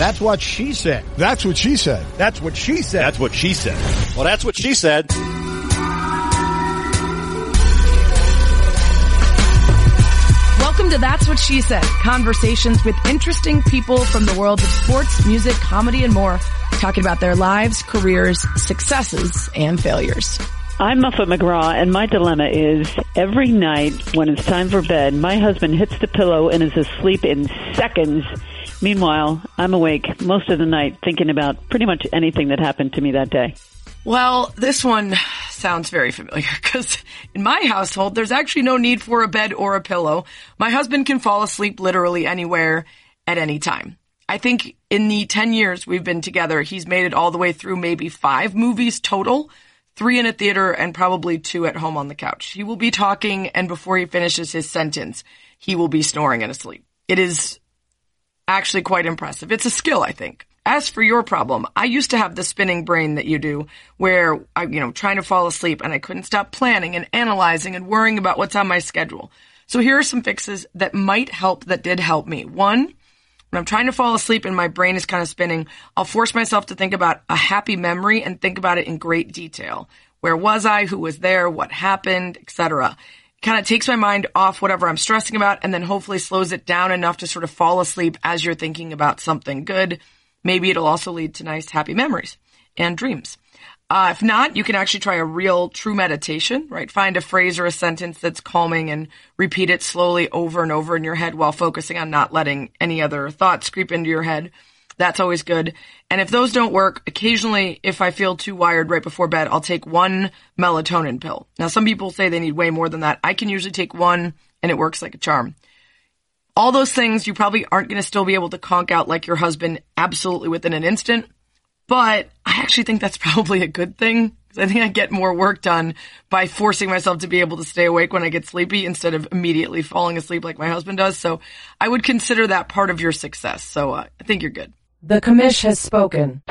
That's what she said. That's what she said. That's what she said. That's what she said. Well, that's what she said. Welcome to That's What She Said. Conversations with interesting people from the worlds of sports, music, comedy, and more, talking about their lives, careers, successes, and failures. I'm Muffet McGraw, and my dilemma is every night when it's time for bed, my husband hits the pillow and is asleep in seconds. Meanwhile, I'm awake most of the night thinking about pretty much anything that happened to me that day. Well, this one sounds very familiar because in my household, there's actually no need for a bed or a pillow. My husband can fall asleep literally anywhere at any time. I think in the 10 years we've been together, he's made it all the way through maybe five movies total three in a theater and probably two at home on the couch. He will be talking and before he finishes his sentence, he will be snoring and asleep. It is actually quite impressive. It's a skill, I think. As for your problem, I used to have the spinning brain that you do where I, you know, trying to fall asleep and I couldn't stop planning and analyzing and worrying about what's on my schedule. So here are some fixes that might help that did help me. One, when I'm trying to fall asleep and my brain is kind of spinning, I'll force myself to think about a happy memory and think about it in great detail. Where was I? Who was there? What happened? Etc. Kind of takes my mind off whatever I'm stressing about and then hopefully slows it down enough to sort of fall asleep as you're thinking about something good. Maybe it'll also lead to nice happy memories and dreams. Uh, if not, you can actually try a real true meditation, right? Find a phrase or a sentence that's calming and repeat it slowly over and over in your head while focusing on not letting any other thoughts creep into your head. That's always good. And if those don't work, occasionally, if I feel too wired right before bed, I'll take one melatonin pill. Now, some people say they need way more than that. I can usually take one and it works like a charm. All those things you probably aren't going to still be able to conk out like your husband absolutely within an instant but I actually think that's probably a good thing because I think I get more work done by forcing myself to be able to stay awake when I get sleepy instead of immediately falling asleep like my husband does. So I would consider that part of your success. So uh, I think you're good. The commish has spoken.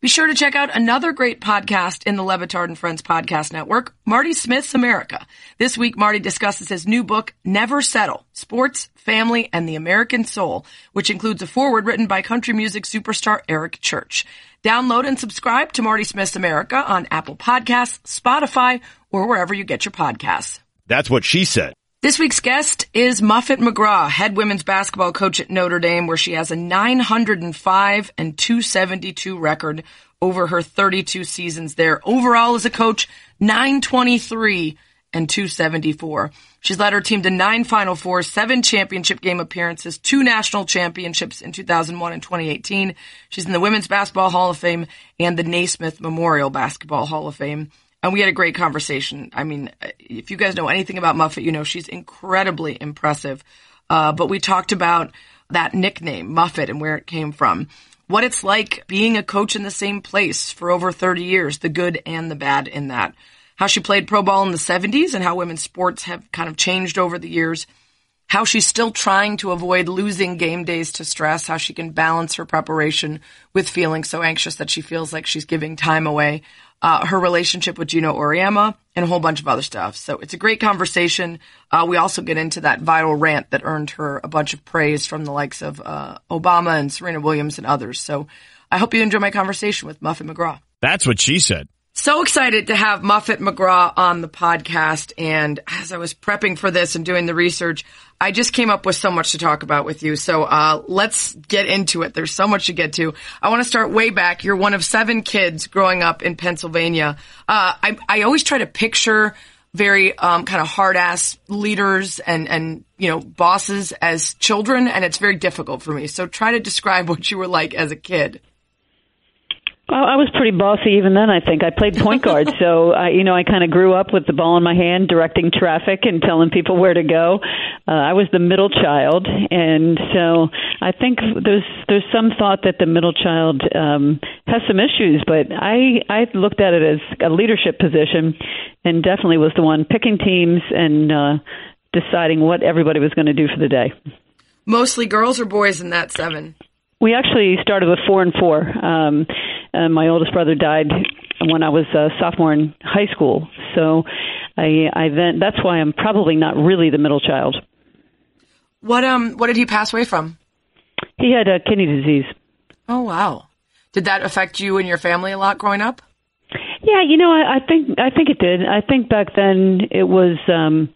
Be sure to check out another great podcast in the Le Batard and Friends podcast network, Marty Smith's America. This week, Marty discusses his new book, Never Settle, Sports, Family, and the American Soul, which includes a foreword written by country music superstar Eric Church. Download and subscribe to Marty Smith's America on Apple Podcasts, Spotify, or wherever you get your podcasts. That's what she said. This week's guest is Muffet McGraw, head women's basketball coach at Notre Dame, where she has a 905 and 272 record over her 32 seasons there. Overall as a coach, 923 and 274. She's led her team to nine Final Fours, seven championship game appearances, two national championships in 2001 and 2018. She's in the Women's Basketball Hall of Fame and the Naismith Memorial Basketball Hall of Fame and we had a great conversation. I mean, if you guys know anything about Muffet, you know she's incredibly impressive. Uh, but we talked about that nickname, Muffet, and where it came from. What it's like being a coach in the same place for over 30 years, the good and the bad in that. How she played pro ball in the 70s and how women's sports have kind of changed over the years. How she's still trying to avoid losing game days to stress, how she can balance her preparation with feeling so anxious that she feels like she's giving time away uh, her relationship with Geno Auriemma, and a whole bunch of other stuff. So it's a great conversation. Uh, we also get into that viral rant that earned her a bunch of praise from the likes of uh, Obama and Serena Williams and others. So I hope you enjoy my conversation with Muffet McGraw. That's what she said. So excited to have Muffet McGraw on the podcast. And as I was prepping for this and doing the research, I just came up with so much to talk about with you. So uh, let's get into it. There's so much to get to. I want to start way back. You're one of seven kids growing up in Pennsylvania. Uh, I, I always try to picture very um, kind of hard ass leaders and and you know bosses as children, and it's very difficult for me. So try to describe what you were like as a kid. I was pretty bossy even then. I think I played point guard, so I, you know I kind of grew up with the ball in my hand, directing traffic and telling people where to go. Uh, I was the middle child, and so I think there's there's some thought that the middle child um, has some issues, but I I looked at it as a leadership position, and definitely was the one picking teams and uh, deciding what everybody was going to do for the day. Mostly girls or boys in that seven. We actually started with four and four. Um, and my oldest brother died when I was a sophomore in high school. So I, I then that's why I'm probably not really the middle child. What um what did he pass away from? He had uh, kidney disease. Oh wow. Did that affect you and your family a lot growing up? Yeah, you know, I, I think I think it did. I think back then it was um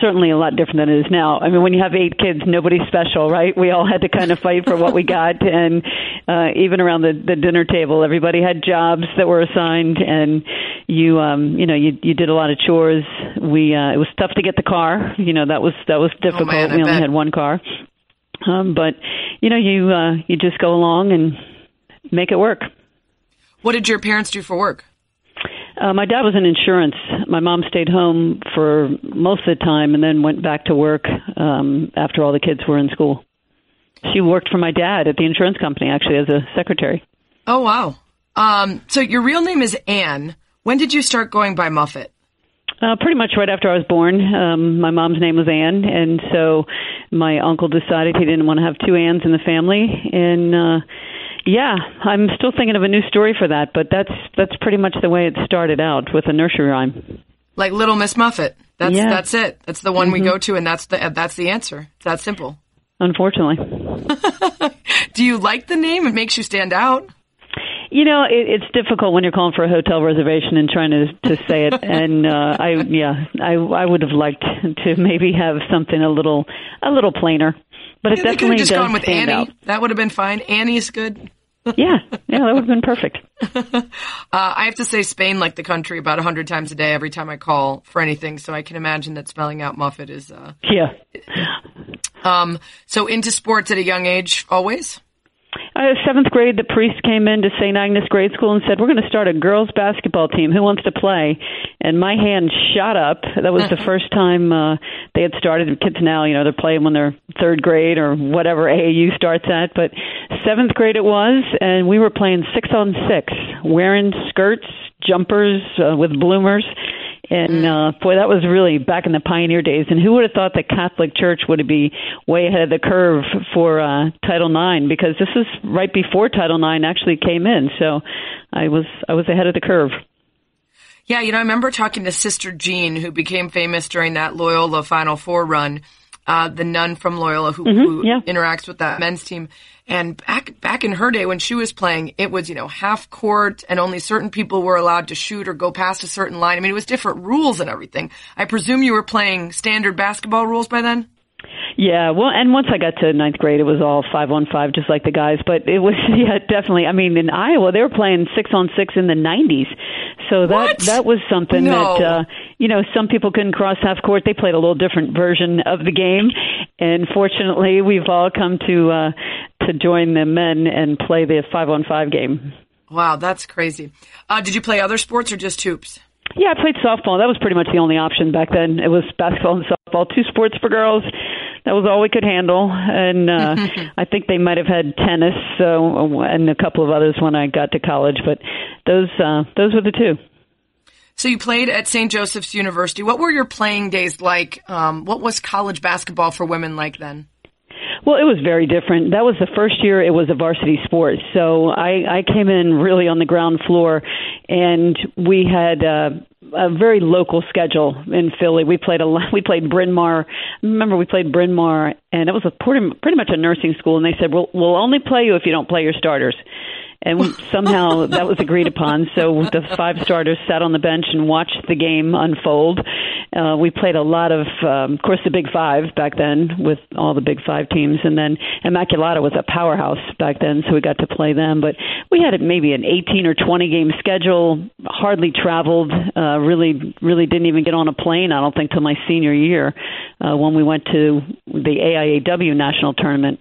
certainly a lot different than it is now. I mean, when you have eight kids, nobody's special, right? We all had to kind of fight for what we got, and uh, even around the, the dinner table, everybody had jobs that were assigned, and you, um, you know, you you did a lot of chores. We uh, it was tough to get the car. You know, that was that was difficult. Oh, man, we only had one car, um, but you know, you uh, you just go along and make it work. What did your parents do for work? Uh, my dad was in insurance. My mom stayed home for most of the time and then went back to work um, after all the kids were in school. She worked for my dad at the insurance company, actually, as a secretary. Oh wow. Um, so your real name is Anne. When did you start going by Muffet? Uh, pretty much right after I was born. Um, my mom's name was Anne, and so my uncle decided he didn't want to have two Anns in the family. And uh, yeah, I'm still thinking of a new story for that, but that's that's pretty much the way it started out with a nursery rhyme. Like Little Miss Muffet. That's Yeah. that's it. That's the one we go to, and that's the that's the answer. It's that simple. Unfortunately. Do you like the name? It makes you stand out. You know, it, it's difficult when you're calling for a hotel reservation and trying to to say it. And uh, I, yeah, I I would have liked to maybe have something a little a little plainer. But it Yeah, could definitely have just does gone with stand Annie. out. That would have been fine. Annie's good. Yeah, yeah, that would have been perfect. Uh, I have to say Spain like the country about a hundred times a day every time I call for anything. So I can imagine that spelling out Muffet is. Uh, Yeah. um, so into sports at a young age, always. Uh, seventh grade, the priest came into St. Agnes Grade School and said, "We're going to start a girls' basketball team. Who wants to play?" And my hand shot up. That was the first time uh, they had started. Kids now, you know, they're playing when they're third grade or whatever AAU starts at. But seventh grade it was, and we were playing six on six, wearing skirts, jumpers uh, with bloomers. And uh, boy, that was really back in the pioneer days. And who would have thought the Catholic Church would have be way ahead of the curve for uh, Title IX? Because this is right before Title IX actually came in. So I was I was ahead of the curve. Yeah, you know, I remember talking to Sister Jean, who became famous during that Loyola Final Four run, uh, the nun from Loyola who, who yeah. interacts with that men's team. And back back in her day when she was playing, it was you know half court, and only certain people were allowed to shoot or go past a certain line. I mean, it was different rules and everything. I presume you were playing standard basketball rules by then. Yeah, well, and once I got to ninth grade, it was all five on five, just like the guys. But it was, yeah, definitely. I mean, in Iowa, they were playing six on six in the '90s, so that What? that was something No. that uh, you know some people couldn't cross half court. They played a little different version of the game, and fortunately, we've all come to uh, to join the men and play the five on five game. Wow, that's crazy. Uh, did you play other sports or just hoops? Yeah, I played softball. That was pretty much the only option back then. It was basketball and softball, two sports for girls. That was all we could handle, and uh, I think they might have had tennis, so and a couple of others when I got to college. But those uh, those were the two. So you played at St. Joseph's University. What were your playing days like? Um, what was college basketball for women like then? Well, it was very different. That was the first year it was a varsity sport. So I, I came in really on the ground floor, and we had uh, a very local schedule in Philly. We played a lot. We played Bryn Mawr. Remember, we played Bryn Mawr, and it was a pretty, pretty much a nursing school. And they said, "We'll we'll only play you if you don't play your starters." And somehow that was agreed upon. So the five starters sat on the bench and watched the game unfold. Uh, we played a lot of, um, of course, the Big Five back then with all the Big Five teams, and then Immaculata was a powerhouse back then, so we got to play them. But we had maybe an 18 or 20 game schedule. Hardly traveled. Uh, really, really didn't even get on a plane. I don't think till my senior year uh, when we went to the AIAW national tournament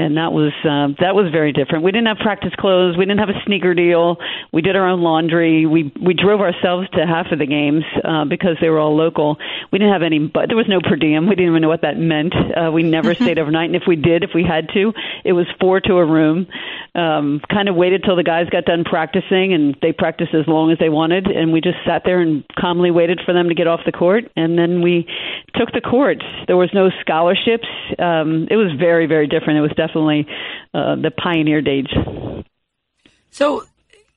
and that was uh, that was very different. We didn't have practice clothes. We didn't have a sneaker deal. We did our own laundry. We we drove ourselves to half of the games uh, because they were all local. We didn't have any, but there was no per diem. We didn't even know what that meant. Uh, we never stayed overnight, and if we did, if we had to, it was four to a room. Um, kind of waited till the guys got done practicing, and they practiced as long as they wanted, and we just sat there and calmly waited for them to get off the court, and then we took the courts. There was no scholarships. Um, it was very very different. It was definitely uh, the pioneer days. So,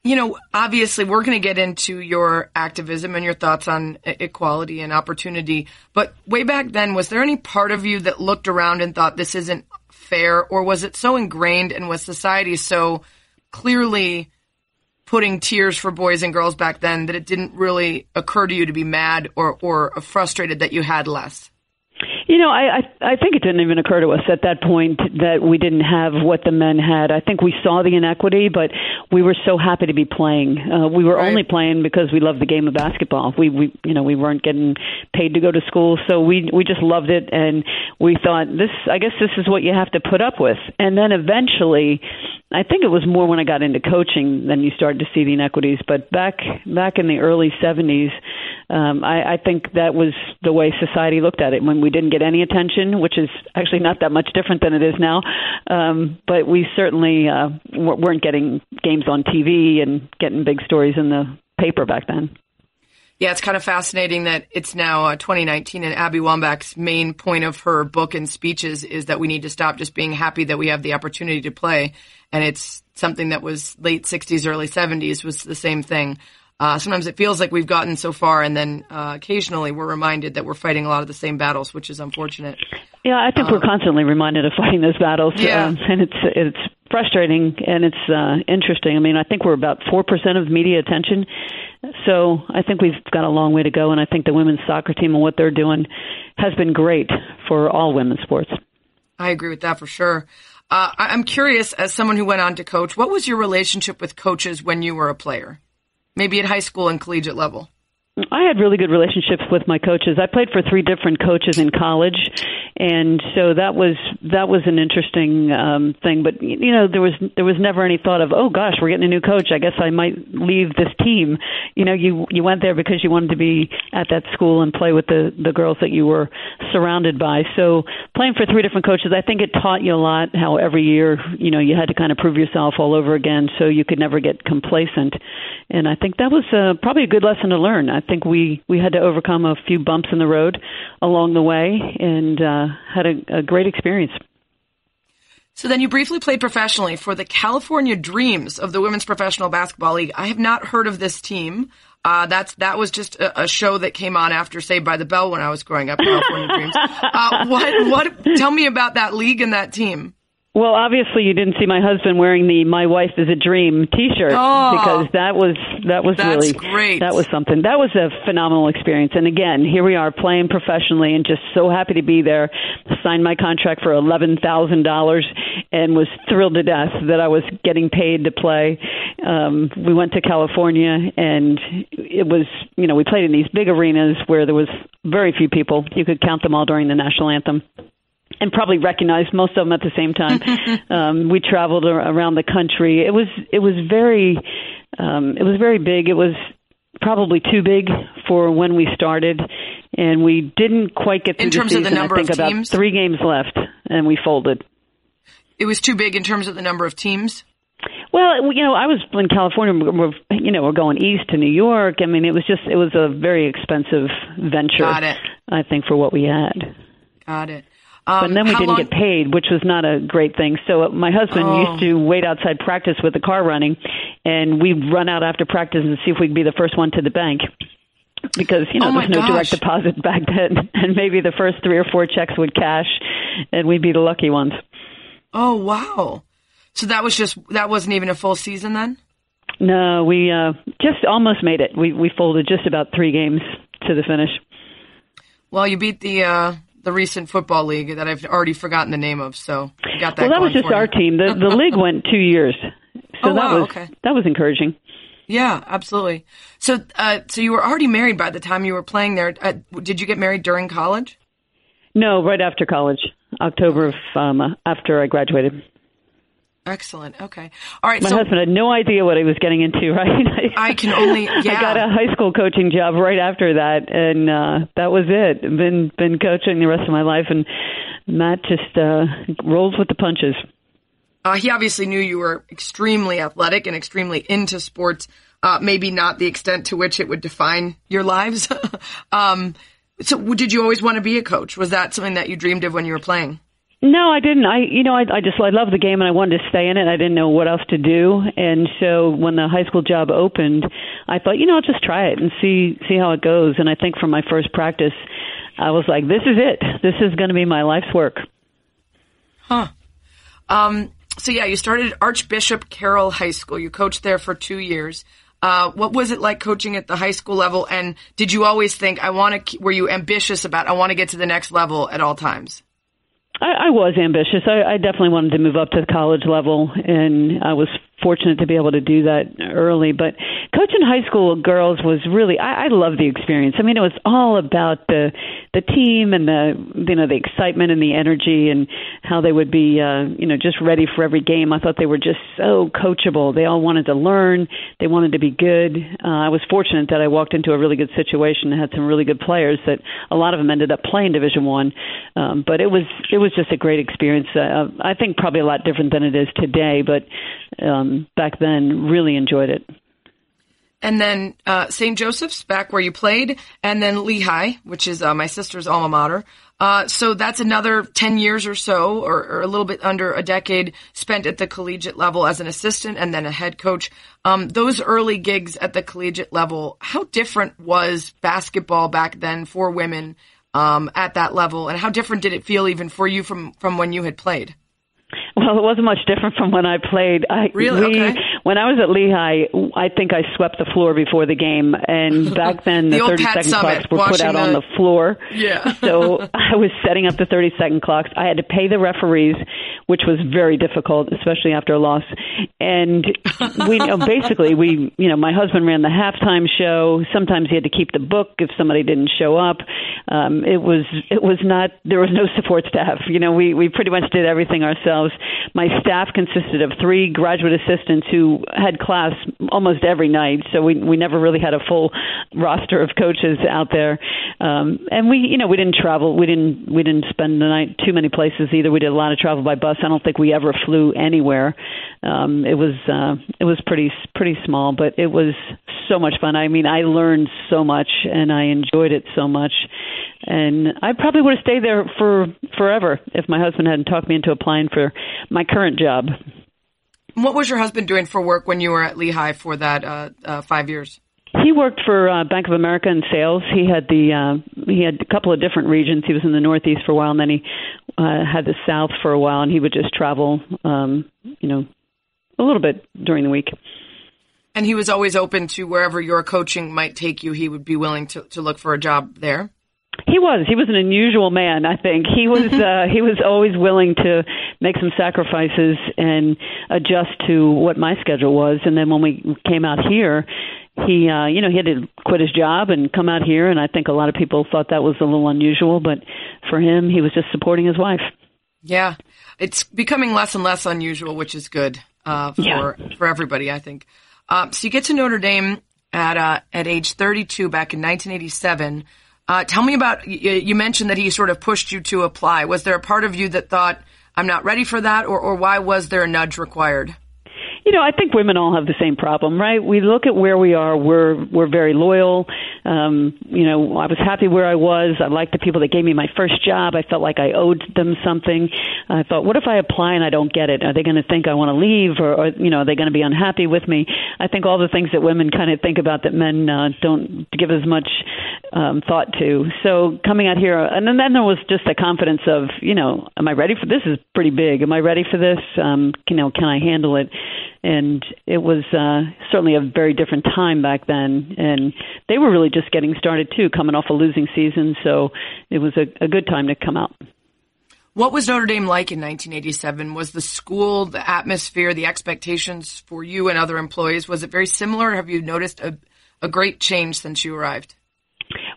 you know, obviously we're going to get into your activism and your thoughts on equality and opportunity. But way back then, was there any part of you that looked around and thought this isn't fair, or was it so ingrained and was society so clearly putting tiers for boys and girls back then that it didn't really occur to you to be mad or, or frustrated that you had less? You know, I, I I think it didn't even occur to us at that point that we didn't have what the men had. I think we saw the inequity, but we were so happy to be playing. Uh, we were Right. only playing because we loved the game of basketball. We we you know we weren't getting paid to go to school, so we we just loved it, and we thought this. I guess this is what you have to put up with. And then eventually, I think it was more when I got into coaching than you started to see the inequities. But back back in the early '70s, um, I, I think that was the way society looked at it when we didn't get any attention, which is actually not that much different than it is now. Um, but we certainly uh, weren't getting games on TV and getting big stories in the paper back then. Yeah, it's kind of fascinating that it's now uh, 2019 and Abby Wambach's main point of her book and speeches is that we need to stop just being happy that we have the opportunity to play. And it's something that was late 60s, early 70s was the same thing. Uh, sometimes it feels like we've gotten so far and then uh, occasionally we're reminded that we're fighting a lot of the same battles, which is unfortunate. Yeah, I think we're constantly reminded of fighting those battles, Yeah. um, and it's it's frustrating and it's uh, interesting. I mean, I think we're about four percent of media attention, so I think we've got a long way to go. And I think the women's soccer team and what they're doing has been great for all women's sports. I agree with that for sure. Uh, I'm curious, as someone who went on to coach, what was your relationship with coaches when you were a player? Maybe at high school and collegiate level. I had really good relationships with my coaches. I played for three different coaches in college, and so that was that was an interesting um, thing. But you know, there was there was never any thought of, oh gosh, we're getting a new coach. I guess I might leave this team. You know, you you went there because you wanted to be at that school and play with the the girls that you were surrounded by. So playing for three different coaches, I think it taught you a lot. How every year, you know, you had to kind of prove yourself all over again, so you could never get complacent. And I think that was uh, probably a good lesson to learn. I think we we had to overcome a few bumps in the road along the way, and uh, had a, a great experience. So then you briefly played professionally for the California Dreams of the Women's Professional Basketball League. I have not heard of this team. Uh, that's that was just a, a show that came on after Saved by the Bell when I was growing up. California Dreams. Uh, what what? Tell me about that league and that team. Well, obviously, you didn't see my husband wearing the "My Wife Is a Dream" T-shirt Oh, because that was that was really great. That was something. That was a phenomenal experience. And again, here we are playing professionally, and just so happy to be there. Signed my contract for eleven thousand dollars, and was thrilled to death that I was getting paid to play. Um, we went to California, and it was you know we played in these big arenas where there was very few people. You could count them all during the national anthem and probably recognized most of them at the same time. um, we traveled ar- around the country. It was it was very um, it was very big. It was probably too big for when we started, and we didn't quite get through In terms the of the number I think of about teams? three games left, and we folded. It was too big in terms of the number of teams. Well, you know, I was in California. We're, you know, we're going east to New York. I mean, it was just it was a very expensive venture. Got it. I think for what we had. Got it. But Um, then we didn't long- get paid, which was not a great thing. So my husband Oh. used to wait outside practice with the car running, and we'd run out after practice and see if we could be the first one to the bank. Because you know Oh, there's no direct deposit back then, and maybe the first three or four checks would cash, and we'd be the lucky ones. Oh wow. So that was just that wasn't even a full season then. No, we uh, just almost made it. We we folded just about three games to the finish. Well, you beat the uh, the recent football league that I've already forgotten the name of. So got that. well, that was just our team. The the league went two years, so Oh, that wow, was okay. that was encouraging. Yeah, absolutely. So, uh, so you were already married by the time you were playing there. Uh, did you get married during college? No, right after college, October of um, after I graduated. Excellent. Okay. All right. My so husband had no idea what he was getting into, right? I can only- Yeah. I got a high school coaching job right after that, and uh, that was it. Been been coaching the rest of my life, and Matt just uh, rolls with the punches. uh, he obviously knew you were extremely athletic and extremely into sports. Uh, maybe not the extent to which it would define your lives. um, so, did you always want to be a coach? Was that something that you dreamed of when you were playing? No, I didn't. I, you know, I, I just I love the game and I wanted to stay in it. I didn't know what else to do, and so when the high school job opened, I thought, you know, I'll just try it and see see how it goes. And I think for my first practice, I was like, this is it. This is going to be my life's work. Huh. Um, so yeah, you started Archbishop Carroll High School. You coached there for two years. Uh, what was it like coaching at the high school level? And did you always think, I want to, were you ambitious about, I want to get to the next level at all times? I, I was ambitious. I, I definitely wanted to move up to the college level, and I was fortunate to be able to do that early. But coaching high school girls was really I, I love the experience. I mean, it was all about the the team and the you know the excitement and the energy and how they would be uh, you know just ready for every game. I thought they were just so coachable. They all wanted to learn. They wanted to be good. Uh, I was fortunate that I walked into a really good situation and had some really good players that a lot of them ended up playing Division One. Um, but it was it was just a great experience. Uh, I think probably a lot different than it is today, but um, back then really enjoyed it and then uh, St. Joseph's, back where you played, and then Lehigh, which is uh, my sister's alma mater. Uh, so that's another 10 years or so, or, or, a little bit under a decade spent at the collegiate level as an assistant and then a head coach. Um, those early gigs at the collegiate level, how different was basketball back then for women um, at that level, and how different did it feel even for you from, from when you had played? Well, it wasn't much different from when I played. I, really? We, okay. When I was at Lehigh, I think I swept the floor before the game, and back then the, the 30 Pat second clocks were put out the, on the floor. Yeah. so I was setting up the 30 second clocks. I had to pay the referees, which was very difficult, especially after a loss. And we you know, basically we you know my husband ran the halftime show. Sometimes he had to keep the book if somebody didn't show up. Um, it was it was not there was no support staff. You know we we pretty much did everything ourselves. My staff consisted of three graduate assistants who had class almost every night, so we we never really had a full roster of coaches out there. Um, and we you know we didn't travel. We didn't we didn't spend the night too many places either. We did a lot of travel by bus. I don't think we ever flew anywhere. Um, it was uh, it was pretty pretty small, but it was so much fun. I mean, I learned so much and I enjoyed it so much. And I probably would have stayed there for forever if my husband hadn't talked me into applying for my current job. What was your husband doing for work when you were at Lehigh for that uh, uh, five years? He worked for uh, Bank of America in sales. He had the uh, he had a couple of different regions. He was in the Northeast for a while, and then he uh, had the South for a while. And he would just travel, um, you know, a little bit during the week. And he was always open to wherever your coaching might take you. He would be willing to, to look for a job there. He was. He was an unusual man. I think he was. uh, he was always willing to make some sacrifices and adjust to what my schedule was. And then when we came out here, he, uh, you know, he had to quit his job and come out here. And I think a lot of people thought that was a little unusual, but for him, he was just supporting his wife. Yeah, it's becoming less and less unusual, which is good uh, for Yeah. for everybody, I think. Um, so you get to Notre Dame at uh, at age 32 back in 1987. Uh, tell me about. You, you mentioned that he sort of pushed you to apply. Was there a part of you that thought I'm not ready for that, or or why was there a nudge required? You know, I think women all have the same problem, right? We look at where we are. We're we're very loyal. Um, you know, I was happy where I was. I liked the people that gave me my first job. I felt like I owed them something. I thought, what if I apply and I don't get it? Are they going to think I want to leave, or, or you know, are they going to be unhappy with me? I think all the things that women kind of think about that men uh, don't give as much um, thought to. So coming out here, and then, then there was just the confidence of, you know, am I ready for this? Is pretty big. Am I ready for this? Um, you know, can I handle it? And it was uh, certainly a very different time back then. And they were really just getting started too, coming off a losing season, so it was a, a good time to come out. What was Notre Dame like in 1987? Was the school, the atmosphere, the expectations for you and other employees, was it very similar? Have you noticed a, a great change since you arrived?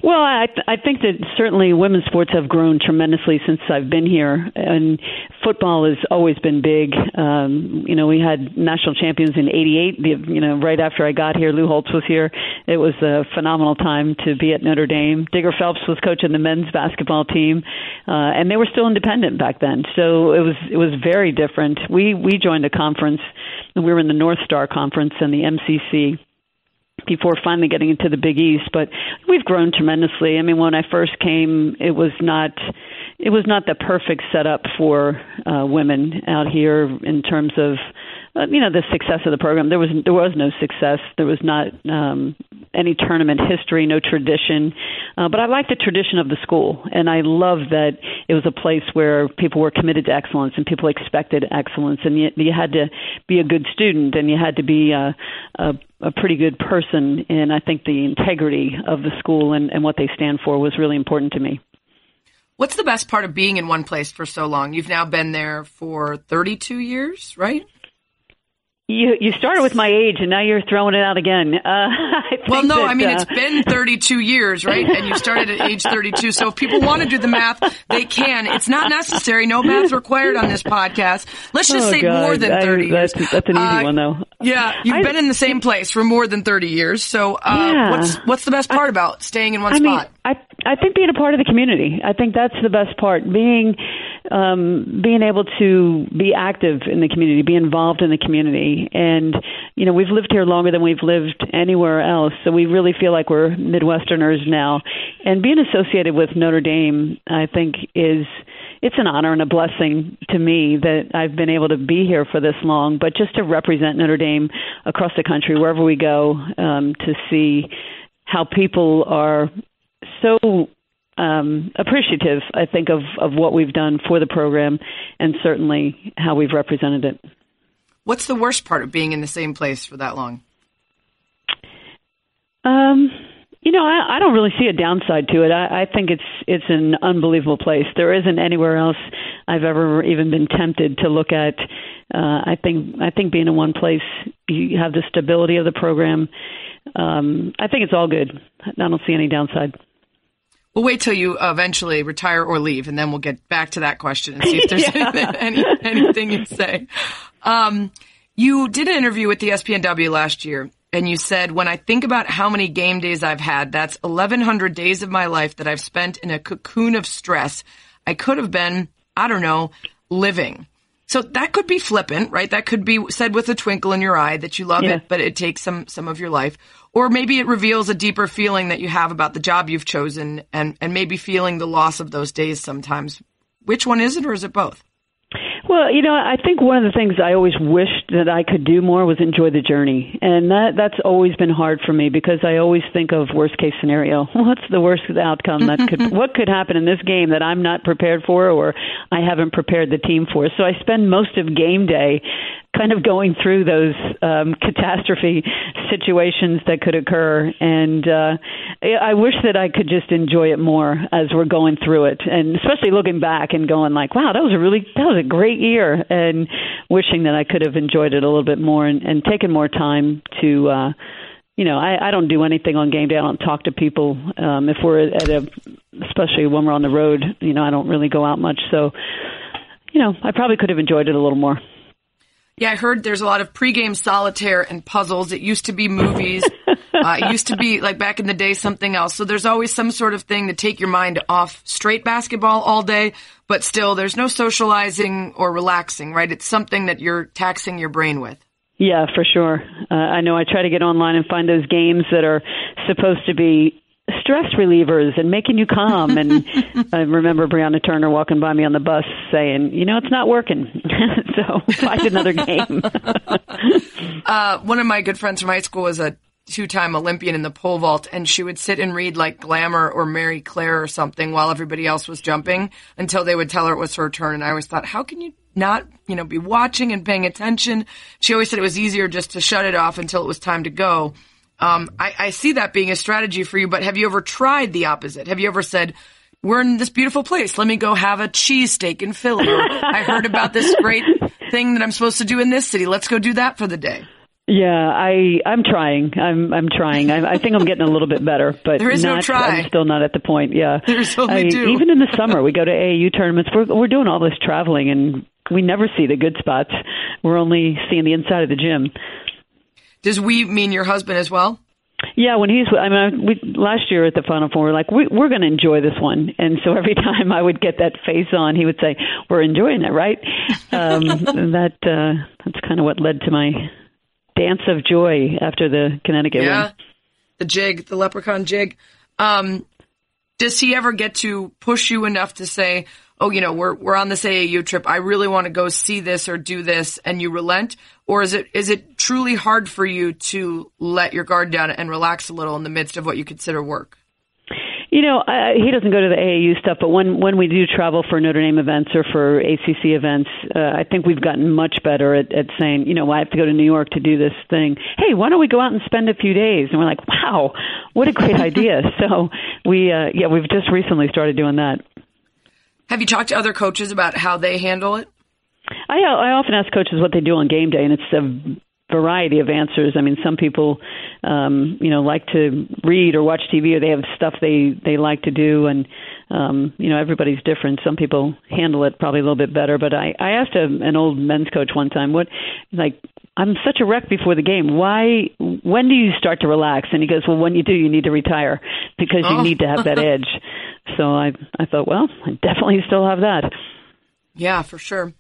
Well, I I think that certainly women's sports have grown tremendously since I've been here, and football has always been big. Um, you know, we had national champions in '88. You know, right after I got here, Lou Holtz was here. It was a phenomenal time to be at Notre Dame. Digger Phelps was coaching the men's basketball team, uh, and they were still independent back then. So it was it was very different. We we joined a conference. We were in the North Star Conference and the MCC before finally getting into the Big East. But we've grown tremendously. I mean, when I first came, it was not it was not the perfect setup for uh, women out here in terms of you know the success of the program. There was there was no success. There was not um, any tournament history, no tradition. Uh, but I like the tradition of the school, and I love that it was a place where people were committed to excellence and people expected excellence, and you, you had to be a good student and you had to be a, a, a pretty good person. And I think the integrity of the school and, and what they stand for was really important to me. What's the best part of being in one place for so long? You've now been there for 32 years, right? You you started with my age, and now you're throwing it out again. Uh, well, no, that, I mean uh, it's been 32 years, right? And you started at age 32. So if people want to do the math, they can. It's not necessary. No math required on this podcast. Let's just oh, say God. more than I- 30 that's, years. that's an easy Uh, one, though. Yeah, you've I- been in the same place for more than 30 years. So uh, Yeah. what's what's the best part about staying in one I mean, spot? I I think being a part of the community. I think that's the best part. Being um, being able to be active in the community, be involved in the community, and you know we've lived here longer than we've lived anywhere else, so we really feel like we're Midwesterners now. And being associated with Notre Dame, I think is it's an honor and a blessing to me that I've been able to be here for this long, but just to represent Notre Dame across the country, wherever we go, um, to see how people are so um, appreciative, I think, of, of what we've done for the program and certainly how we've represented it. What's the worst part of being in the same place for that long? Um, you know, I, I don't really see a downside to it. I, I think it's it's an unbelievable place. There isn't anywhere else I've ever even been tempted to look at. Uh, I think I think being in one place, you have the stability of the program. Um, I think it's all good. I don't see any downside. We'll wait till you eventually retire or leave, and then we'll get back to that question and see if there's any, anything you'd say. Um, you did an interview with the espnW last year, and you said, "When I think about how many game days I've had, that's 1,100 days of my life that I've spent in a cocoon of stress. I could have been, I don't know, living." So that could be flippant, right? That could be said with a twinkle in your eye that you love Yeah. it, but it takes some some of your life. Or maybe it reveals a deeper feeling that you have about the job you've chosen and and maybe feeling the loss of those days sometimes. Which one is it or is it both? Well, you know, I think one of the things I always wished that I could do more was enjoy the journey, and that that's always been hard for me because I always think of worst case scenario. What's the worst outcome that could what could happen in this game that I'm not prepared for or I haven't prepared the team for? So I spend most of game day kind of going through those um, catastrophe situations that could occur, and uh, I wish that I could just enjoy it more as we're going through it, and especially looking back and going like, "Wow, that was a really that was a great year," and wishing that I could have enjoyed it a little bit more and, and taken more time to. Uh, you know, I, I don't do anything on game day. I don't talk to people. Um, if we're at a, especially when we're on the road, you know, I don't really go out much. So, you know, I probably could have enjoyed it a little more. Yeah, I heard there's a lot of pregame solitaire and puzzles. It used to be movies. uh, it used to be like back in the day something else. So there's always some sort of thing to take your mind off straight basketball all day, but still there's no socializing or relaxing, right? It's something that you're taxing your brain with. Yeah, for sure. Uh, I know I try to get online and find those games that are supposed to be stress relievers and making you calm. And I remember Brianna Turner walking by me on the bus saying, you know, it's not working. so find another game. Uh, one of my good friends from high school was a two-time Olympian in the pole vault, and she would sit and read like Glamour or Marie Claire or something while everybody else was jumping until they would tell her it was her turn. And I always thought, how can you not, you know, be watching and paying attention? She always said it was easier just to shut it off until it was time to go. Um, I, I see that being a strategy for you, but have you ever tried the opposite? Have you ever said, we're in this beautiful place. Let me go have a cheesesteak in Philly. Or I heard about this great thing that I'm supposed to do in this city. Let's go do that for the day. Yeah, I I'm trying. I'm I'm trying. I, I think I'm getting a little bit better, but There is no try. I'm still not at the point. Yeah, There's only I, do. Even in the summer, we go to AAU tournaments. We're we're doing all this traveling, and we never see the good spots. We're only seeing the inside of the gym. Does we mean your husband as well? Yeah, when he's, I mean, we last year at the Final Four, we we're like, we, we're going to enjoy this one, and so every time I would get that face on, he would say, "We're enjoying it, right?" Um, that uh, that's kind of what led to my dance of joy after the Connecticut Yeah. win. The jig, the leprechaun jig. Um, does he ever get to push you enough to say, oh, you know, we're, we're on this AAU trip. I really want to go see this or do this and you relent? Or is it, is it truly hard for you to let your guard down and relax a little in the midst of what you consider work? You know, I, he doesn't go to the AAU stuff, but when when we do travel for Notre Dame events or for ACC events, uh, I think we've gotten much better at, at saying, you know, I have to go to New York to do this thing. Hey, why don't we go out and spend a few days? And we're like, wow, what a great idea! So we, uh, yeah, we've just recently started doing that. Have you talked to other coaches about how they handle it? I I often ask coaches what they do on game day, and it's a variety of answers. I mean, some people, um, you know, like to read or watch TV, or they have stuff they they like to do, and um, you know, everybody's different. Some people handle it probably a little bit better. But I I asked a, an old men's coach one time, what like I'm such a wreck before the game. Why? When do you start to relax? And he goes, Well, when you do, you need to retire because you oh. need to have that edge. So I I thought, well, I definitely still have that. Yeah, for sure.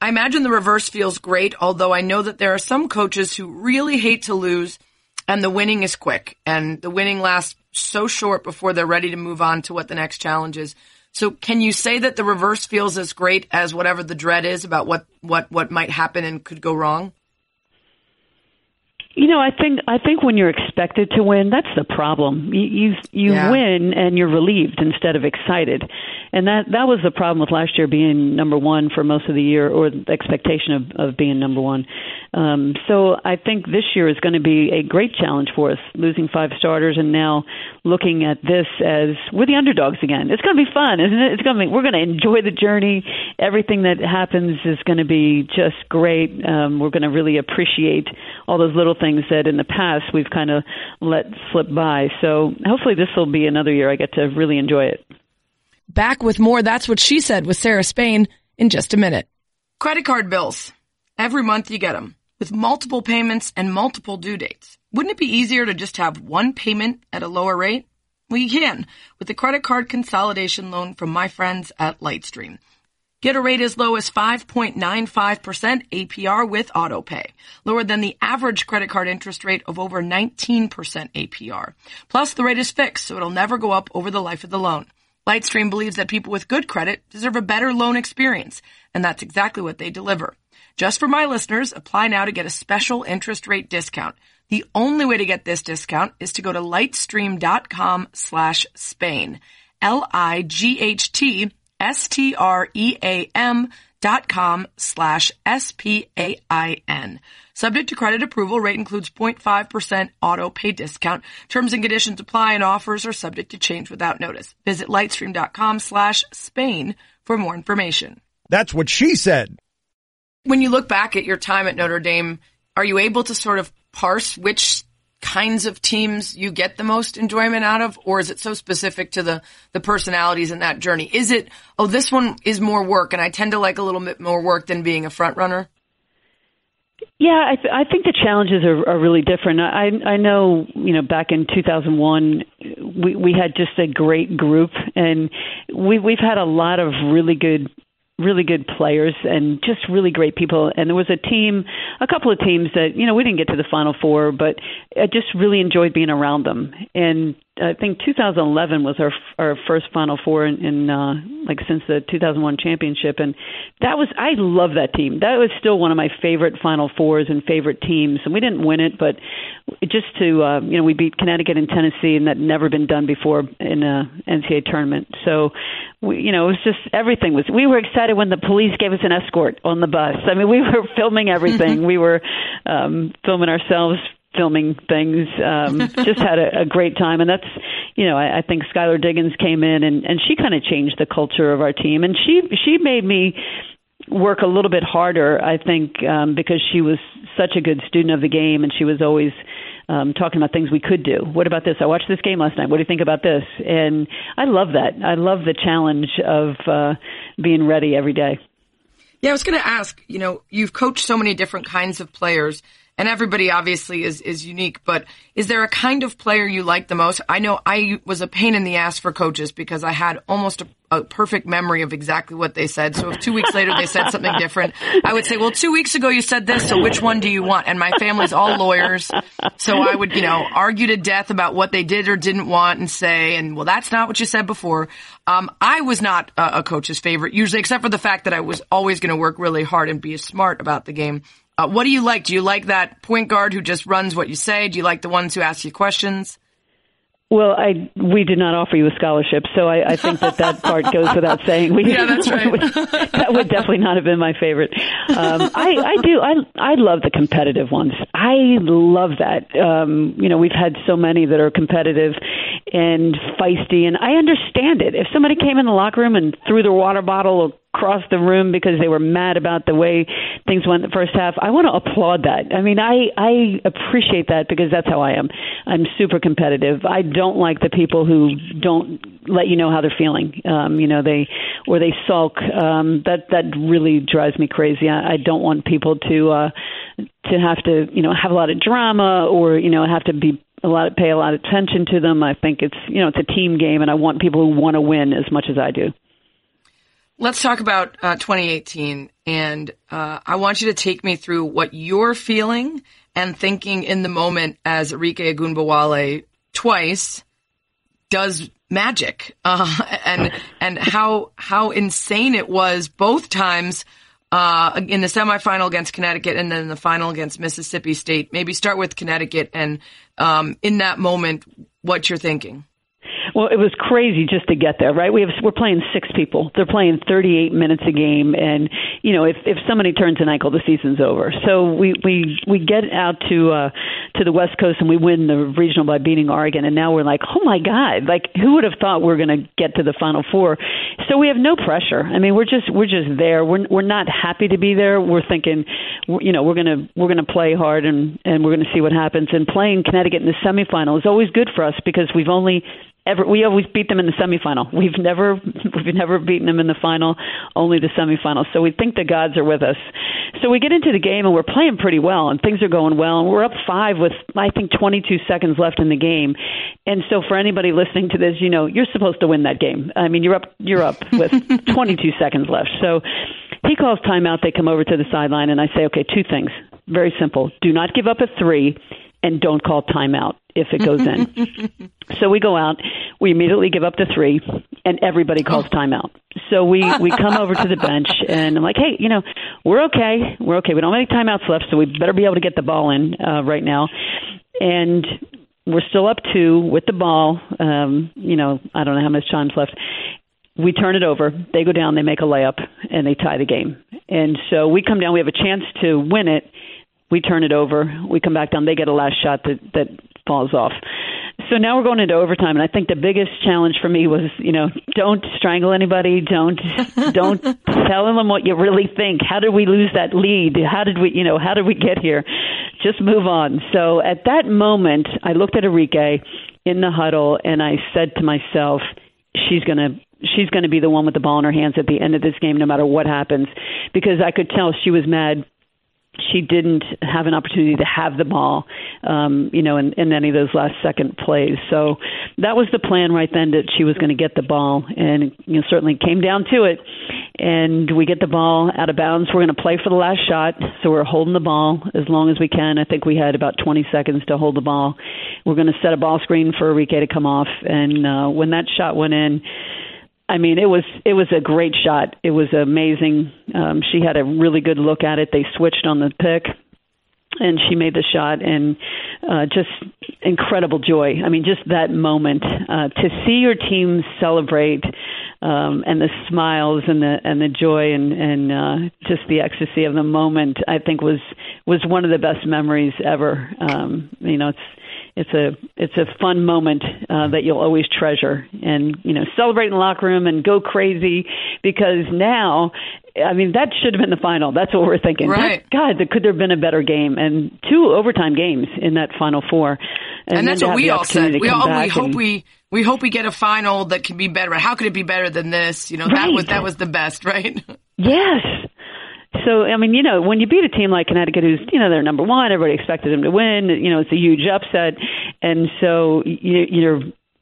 I imagine the reverse feels great, although I know that there are some coaches who really hate to lose and the winning is quick and the winning lasts so short before they're ready to move on to what the next challenge is. So can you say that the reverse feels as great as whatever the dread is about what, what, what might happen and could go wrong? You know, I think I think when you're expected to win, that's the problem. You you, you Yeah. win and you're relieved instead of excited, and that that was the problem with last year being number one for most of the year, or the expectation of of being number one. Um, so I think this year is going to be a great challenge for us, losing five starters and now looking at this as we're the underdogs again. It's going to be fun, isn't it? It's going to be we're going to enjoy the journey. Everything that happens is going to be just great. Um, we're going to really appreciate all those little things that in the past we've kind of let slip by. So hopefully this will be another year I get to really enjoy it. Back with more That's What She Said with Sarah Spain in just a minute. Credit card bills. Every month you get them with multiple payments and multiple due dates. Wouldn't it be easier to just have one payment at a lower rate? Well, you can with the credit card consolidation loan from my friends at Lightstream. Get a rate as low as 5.95% APR with autopay, lower than the average credit card interest rate of over 19% APR. Plus, the rate is fixed, so it'll never go up over the life of the loan. Lightstream believes that people with good credit deserve a better loan experience, and that's exactly what they deliver. Just for my listeners, apply now to get a special interest rate discount. The only way to get this discount is to go to lightstream.com slash Spain. L-I-G-H-T S-T-R-E-A-M dot com slash S-P-A-I-N. Subject to credit approval, rate includes 0.5% auto pay discount. Terms and conditions apply and offers are subject to change without notice. Visit lightstream.com slash Spain for more information. That's what she said. When you look back at your time at Notre Dame, are you able to sort of parse which kinds of teams you get the most enjoyment out of, or is it so specific to the, the personalities in that journey? Is it, oh, this one is more work and I tend to like a little bit more work than being a front runner? Yeah, I, th- I think the challenges are, are really different. I, I know, you know, back in 2001, we, we had just a great group, and we, we've had a lot of really good really good players and just really great people. And there was a team, a couple of teams that you know we didn't get to the final four, but I just really enjoyed being around them. And I think 2011 was our our first Final Four in, in uh, like since the 2001 championship, and that was I love that team. That was still one of my favorite Final Fours and favorite teams. And we didn't win it, but just to uh, you know we beat Connecticut and Tennessee, and that never been done before in a NCAA tournament. So we you know it was just everything was. We were excited when the police gave us an escort on the bus. I mean we were filming everything. we were um, filming ourselves filming things. Um, just had a, a great time, and that's you know I, I think Skylar Diggins came in and and she kind of changed the culture of our team, and she she made me work a little bit harder. I think um, because she was such a good student of the game, and she was always. Um, talking about things we could do. What about this? I watched this game last night. What do you think about this? And I love that. I love the challenge of uh, being ready every day. Yeah, I was going to ask, you know, you've coached so many different kinds of players and everybody obviously is, is unique, but is there a kind of player you like the most? I know I was a pain in the ass for coaches because I had almost a, a perfect memory of exactly what they said. So if two weeks later they said something different, I would say, well, two weeks ago you said this, so which one do you want? And my family's all lawyers. So I would, you know, argue to death about what they did or didn't want and say, and well, that's not what you said before. Um, I was not a, a coach's favorite, usually, except for the fact that I was always going to work really hard and be smart about the game. Uh, what do you like? Do you like that point guard who just runs what you say? Do you like the ones who ask you questions? Well, I we did not offer you a scholarship, so I, I think that that part goes without saying. We, yeah, that's right. that would definitely not have been my favorite. Um, I, I do. I I love the competitive ones. I love that. Um, you know, we've had so many that are competitive and feisty, and I understand it. If somebody came in the locker room and threw their water bottle across the room because they were mad about the way things went the first half. I want to applaud that. I mean, I I appreciate that because that's how I am. I'm super competitive. I don't like the people who don't let you know how they're feeling. Um, you know, they or they sulk. Um, that that really drives me crazy. I, I don't want people to uh, to have to you know have a lot of drama or you know have to be a lot of, pay a lot of attention to them. I think it's you know it's a team game, and I want people who want to win as much as I do. Let's talk about uh, 2018, and uh, I want you to take me through what you're feeling and thinking in the moment as Arike Ogunbowale twice does magic, uh, and and how how insane it was both times uh, in the semifinal against Connecticut and then the final against Mississippi State. Maybe start with Connecticut, and um, in that moment, what you're thinking. Well, it was crazy just to get there, right? We have we're playing six people. They're playing 38 minutes a game, and you know if if somebody turns an ankle, the season's over. So we we we get out to uh, to the West Coast and we win the regional by beating Oregon, and now we're like, oh my god, like who would have thought we're going to get to the Final Four? So we have no pressure. I mean, we're just we're just there. We're we're not happy to be there. We're thinking, you know, we're gonna we're gonna play hard and and we're gonna see what happens. And playing Connecticut in the semifinal is always good for us because we've only ever we always beat them in the semifinal. We've never we've never beaten them in the final, only the semifinal. So we think the gods are with us. So we get into the game and we're playing pretty well and things are going well and we're up 5 with I think 22 seconds left in the game. And so for anybody listening to this, you know, you're supposed to win that game. I mean, you're up you're up with 22 seconds left. So he calls timeout, they come over to the sideline and I say, "Okay, two things. Very simple. Do not give up a 3 and don't call timeout if it goes in. so we go out, we immediately give up the three, and everybody calls oh. timeout. So we we come over to the bench, and I'm like, hey, you know, we're okay, we're okay. We don't have any timeouts left, so we better be able to get the ball in uh, right now. And we're still up two with the ball. Um, you know, I don't know how much time's left. We turn it over. They go down. They make a layup, and they tie the game. And so we come down. We have a chance to win it we turn it over. We come back down. They get a last shot that that falls off. So now we're going into overtime, and I think the biggest challenge for me was, you know, don't strangle anybody. Don't don't tell them what you really think. How did we lose that lead? How did we, you know, how did we get here? Just move on. So at that moment, I looked at Arike in the huddle, and I said to myself, she's going to she's going to be the one with the ball in her hands at the end of this game, no matter what happens, because I could tell she was mad she didn't have an opportunity to have the ball, um, you know, in, in any of those last second plays. So that was the plan right then that she was going to get the ball, and you know, certainly came down to it. And we get the ball out of bounds. We're going to play for the last shot, so we're holding the ball as long as we can. I think we had about 20 seconds to hold the ball. We're going to set a ball screen for Arike to come off, and uh, when that shot went in I mean, it was it was a great shot. It was amazing. Um, she had a really good look at it. They switched on the pick, and she made the shot, and uh, just incredible joy. I mean, just that moment uh, to see your team celebrate, um, and the smiles and the and the joy and and uh, just the ecstasy of the moment. I think was was one of the best memories ever. Um, you know, it's it's a it's a fun moment uh, that you'll always treasure and you know celebrate in the locker room and go crazy because now I mean that should have been the final. That's what we're thinking. Right. God, could there have been a better game and two overtime games in that final four. And, and that's what we all said. We all we hope we we hope we get a final that can be better. How could it be better than this? You know, right. that was that was the best, right? Yes. So, I mean, you know, when you beat a team like Connecticut, who's, you know, they're number one, everybody expected them to win, you know, it's a huge upset. And so you, you're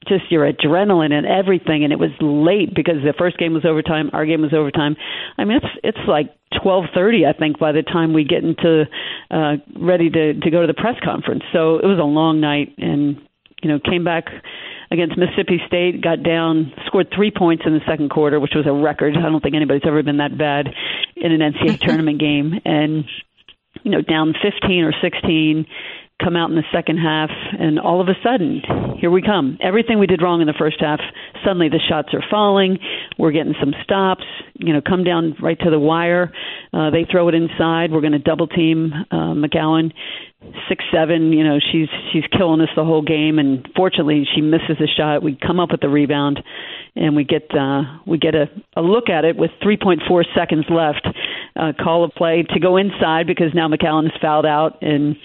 just your adrenaline and everything and it was late because the first game was overtime our game was overtime i mean it's it's like 12:30 I think by the time we get into uh ready to to go to the press conference so it was a long night and you know came back against Mississippi State, got down, scored three points in the second quarter, which was a record. I don't think anybody's ever been that bad in an NCAA tournament game. And, you know, down 15 or 16, come out in the second half, and all of a sudden, here we come. Everything we did wrong in the first half, suddenly the shots are falling. We're getting some stops. You know, come down right to the wire. Uh, they throw it inside. We're going to double team uh, McCowan six seven. You know, she's she's killing us the whole game, and fortunately, she misses a shot. We come up with the rebound, and we get uh, we get a, a look at it with 3.4 seconds left. Uh, call a play to go inside because now McCowan is fouled out and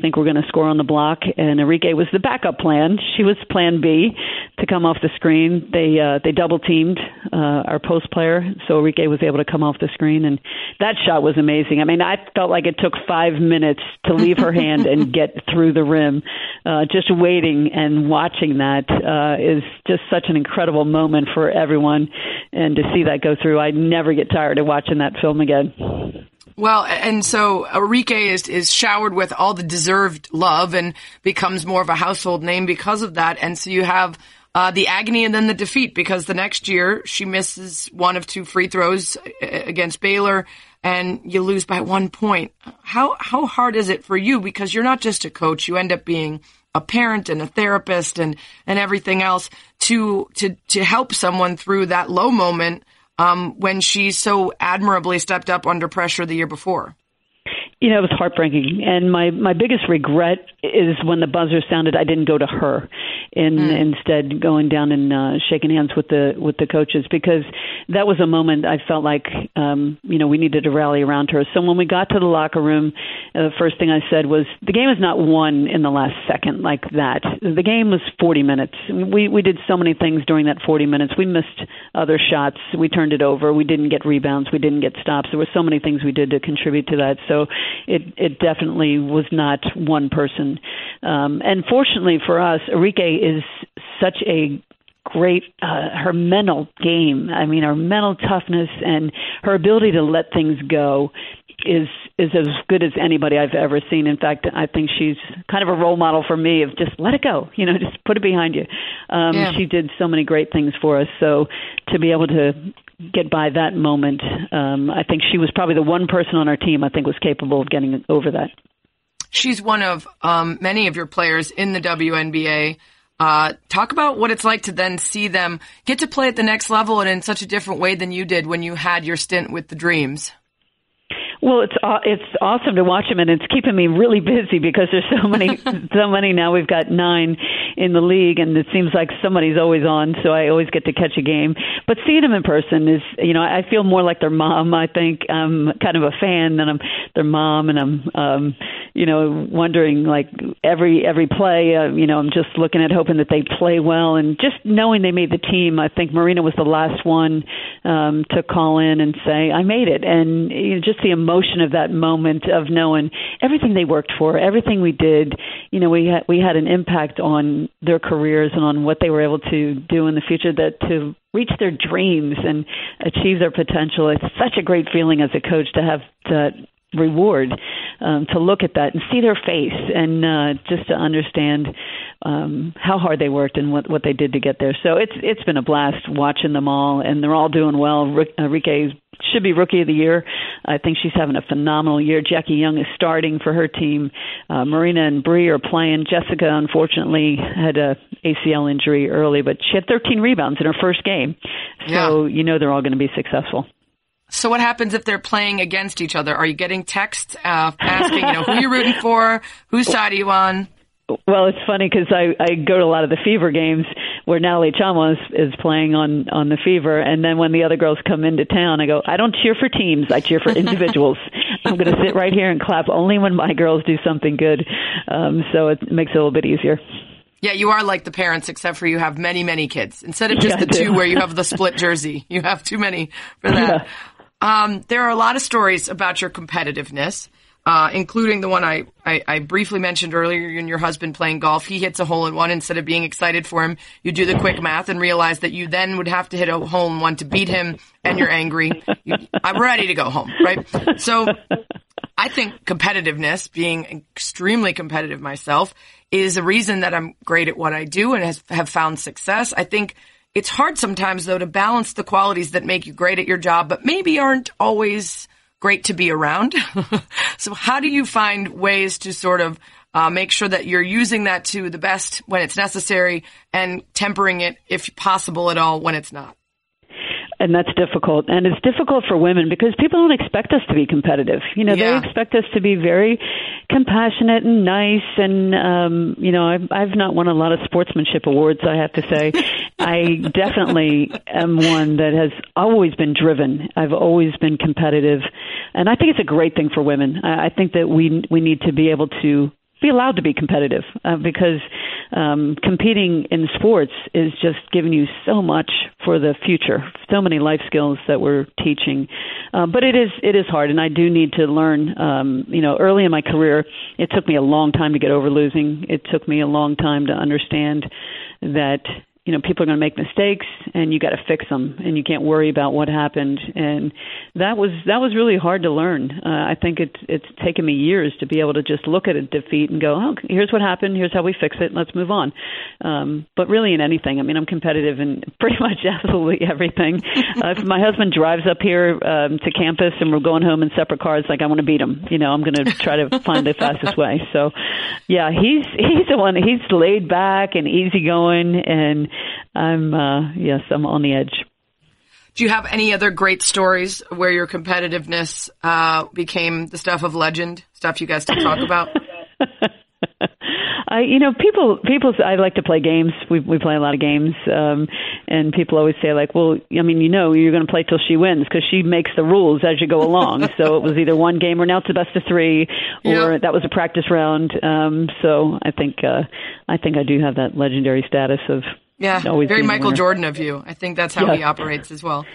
think we're going to score on the block. And Arike was the backup plan. She was plan B to come off the screen. They uh, they double teamed uh, our post player, so Arike was able to come off the screen, and that shot was amazing. I mean, I felt like it took five minutes to leave her hand and get through the rim. Uh, just waiting and watching that uh, is just such an incredible moment for everyone, and to see that go through, I never get tired of watching that film again. Well, and so Arike is, is showered with all the deserved love and becomes more of a household name because of that. And so you have uh, the agony and then the defeat because the next year she misses one of two free throws uh, against Baylor and you lose by one point. How how hard is it for you because you're not just a coach, you end up being a parent and a therapist and and everything else to to to help someone through that low moment um, when she so admirably stepped up under pressure the year before? You know, it was heartbreaking, and my my biggest regret is when the buzzer sounded. I didn't go to her, and mm. instead going down and uh, shaking hands with the with the coaches because that was a moment I felt like um, you know we needed to rally around her. So when we got to the locker room, uh, the first thing I said was the game is not won in the last second like that. The game was 40 minutes. We we did so many things during that 40 minutes. We missed other shots. We turned it over. We didn't get rebounds. We didn't get stops. There were so many things we did to contribute to that. So it it definitely was not one person. Um, and fortunately for us, Arike is such a great uh, her mental game. I mean, her mental toughness and her ability to let things go is is as good as anybody I've ever seen. In fact, I think she's kind of a role model for me of just let it go, you know, just put it behind you. Um, yeah. She did so many great things for us. So to be able to get by that moment. Um, I think she was probably the one person on our team I think was capable of getting over that. She's one of um, many of your players in the WNBA. Uh, talk about what it's like to then see them get to play at the next level and in such a different way than you did when you had your stint with the Dreams. Well, it's it's awesome to watch them, and it's keeping me really busy because there's so many so many now. We've got nine in the league, and it seems like somebody's always on, so I always get to catch a game. But seeing them in person is, you know, I feel more like their mom. I think I'm kind of a fan than I'm their mom, and I'm, um, you know, wondering like every every play. Uh, you know, I'm just looking at hoping that they play well, and just knowing they made the team. I think Marina was the last one um, to call in and say I made it, and you know, just the emotion emotion of that moment of knowing everything they worked for, everything we did. You know, we had we had an impact on their careers and on what they were able to do in the future. That to reach their dreams and achieve their potential. It's such a great feeling as a coach to have that reward um, to look at that and see their face and uh, just to understand um, how hard they worked and what what they did to get there. So it's it's been a blast watching them all, and they're all doing well. Arike should be rookie of the year. I think she's having a phenomenal year. Jackie Young is starting for her team. Uh, Marina and Bree are playing. Jessica, unfortunately, had a ACL injury early, but she had 13 rebounds in her first game. So yeah. you know they're all going to be successful. So what happens if they're playing against each other? Are you getting texts uh, asking, you know, who you're rooting for, whose side are you on? Well, it's funny because I I go to a lot of the Fever games where Natalie Achonwa is, is playing on on the Fever, and then when the other girls come into town, I go, I don't cheer for teams, I cheer for individuals. I'm going to sit right here and clap only when my girls do something good. Um, so it makes it a little bit easier. Yeah, you are like the parents, except for you have many, many kids. Instead of just yeah, the two where you have the split jersey, you have too many for that. Yeah. Um, there are a lot of stories about your competitiveness, uh, including the one I, I, I, briefly mentioned earlier in your husband playing golf. He hits a hole in one instead of being excited for him. You do the quick math and realize that you then would have to hit a hole in one to beat him and you're angry. You, I'm ready to go home, right? So I think competitiveness, being extremely competitive myself, is a reason that I'm great at what I do and has, have found success. I think it's hard sometimes though to balance the qualities that make you great at your job, but maybe aren't always great to be around. so how do you find ways to sort of uh, make sure that you're using that to the best when it's necessary and tempering it if possible at all when it's not? And that's difficult. And it's difficult for women because people don't expect us to be competitive. You know, yeah. they expect us to be very compassionate and nice. And um, you know, I've, I've not won a lot of sportsmanship awards. I have to say, I definitely am one that has always been driven. I've always been competitive, and I think it's a great thing for women. I, I think that we we need to be able to be allowed to be competitive uh, because um, competing in sports is just giving you so much for the future, so many life skills that we're teaching. Uh, but it is it is hard, and I do need to learn. Um, you know, early in my career, it took me a long time to get over losing. It took me a long time to understand that you know people are going to make mistakes and you got to fix them and you can't worry about what happened. And that was that was really hard to learn. Uh, i think it's it's taken me years to be able to just look at a defeat and go oh here's what happened. Here's how we fix it. Let's move on. Um but really in anything i mean i'm competitive in pretty much absolutely everything. Uh, if my husband drives up here um to campus and we're going home in separate cars like i want to beat him. You know i'm going to try to find the fastest way. So yeah he's he's the one he's laid back and easygoing and I'm uh, yes, I'm on the edge. Do you have any other great stories where your competitiveness uh, became the stuff of legend? Stuff you guys still talk about? I, you know, people, people. I like to play games. We we play a lot of games, um, and people always say like, "Well, I mean, you know, you're going to play till she wins because she makes the rules as you go along." so it was either one game or now it's the best of three, or that was a practice round. Um, so I think, uh, I think I do have that legendary status of yeah, very Michael Jordan of you. I think that's how yeah. he operates as well.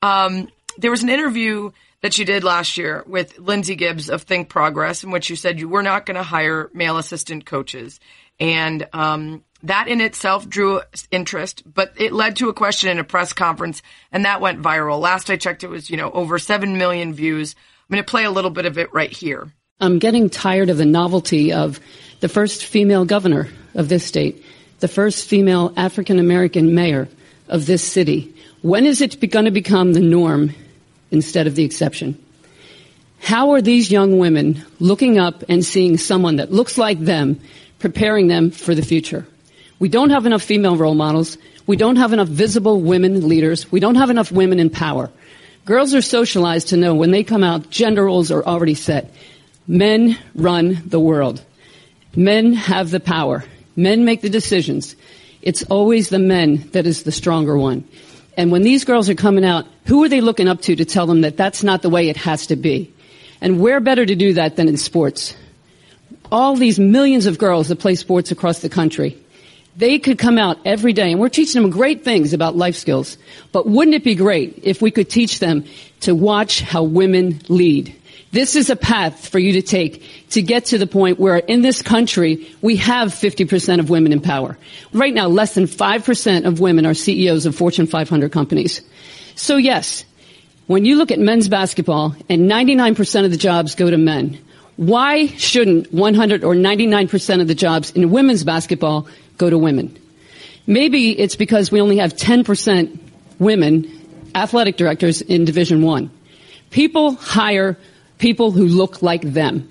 Um, there was an interview that you did last year with Lindsay Gibbs of Think Progress, in which you said you were not going to hire male assistant coaches, and um, that in itself drew interest. But it led to a question in a press conference, and that went viral. Last I checked, it was you know over seven million views. I'm going to play a little bit of it right here. I'm getting tired of the novelty of the first female governor of this state the first female African American mayor of this city. When is it going to become the norm instead of the exception? How are these young women looking up and seeing someone that looks like them, preparing them for the future? We don't have enough female role models. We don't have enough visible women leaders. We don't have enough women in power. Girls are socialized to know when they come out, gender roles are already set. Men run the world. Men have the power. Men make the decisions. It's always the men that is the stronger one. And when these girls are coming out, who are they looking up to to tell them that that's not the way it has to be? And where better to do that than in sports? All these millions of girls that play sports across the country, they could come out every day and we're teaching them great things about life skills. But wouldn't it be great if we could teach them to watch how women lead? This is a path for you to take to get to the point where in this country we have 50% of women in power. Right now, less than 5% of women are CEOs of Fortune 500 companies. So yes, when you look at men's basketball and 99% of the jobs go to men, why shouldn't 100 or 99% of the jobs in women's basketball go to women? Maybe it's because we only have 10% women athletic directors in Division 1. People hire people who look like them.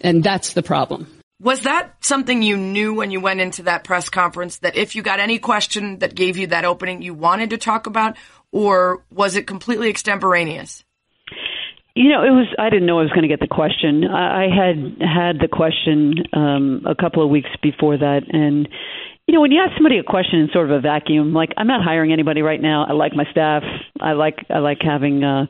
And that's the problem. Was that something you knew when you went into that press conference that if you got any question that gave you that opening you wanted to talk about or was it completely extemporaneous? You know, it was. I didn't know I was going to get the question. I had had the question um, a couple of weeks before that, and you know, when you ask somebody a question in sort of a vacuum, like I'm not hiring anybody right now. I like my staff. I like I like having uh,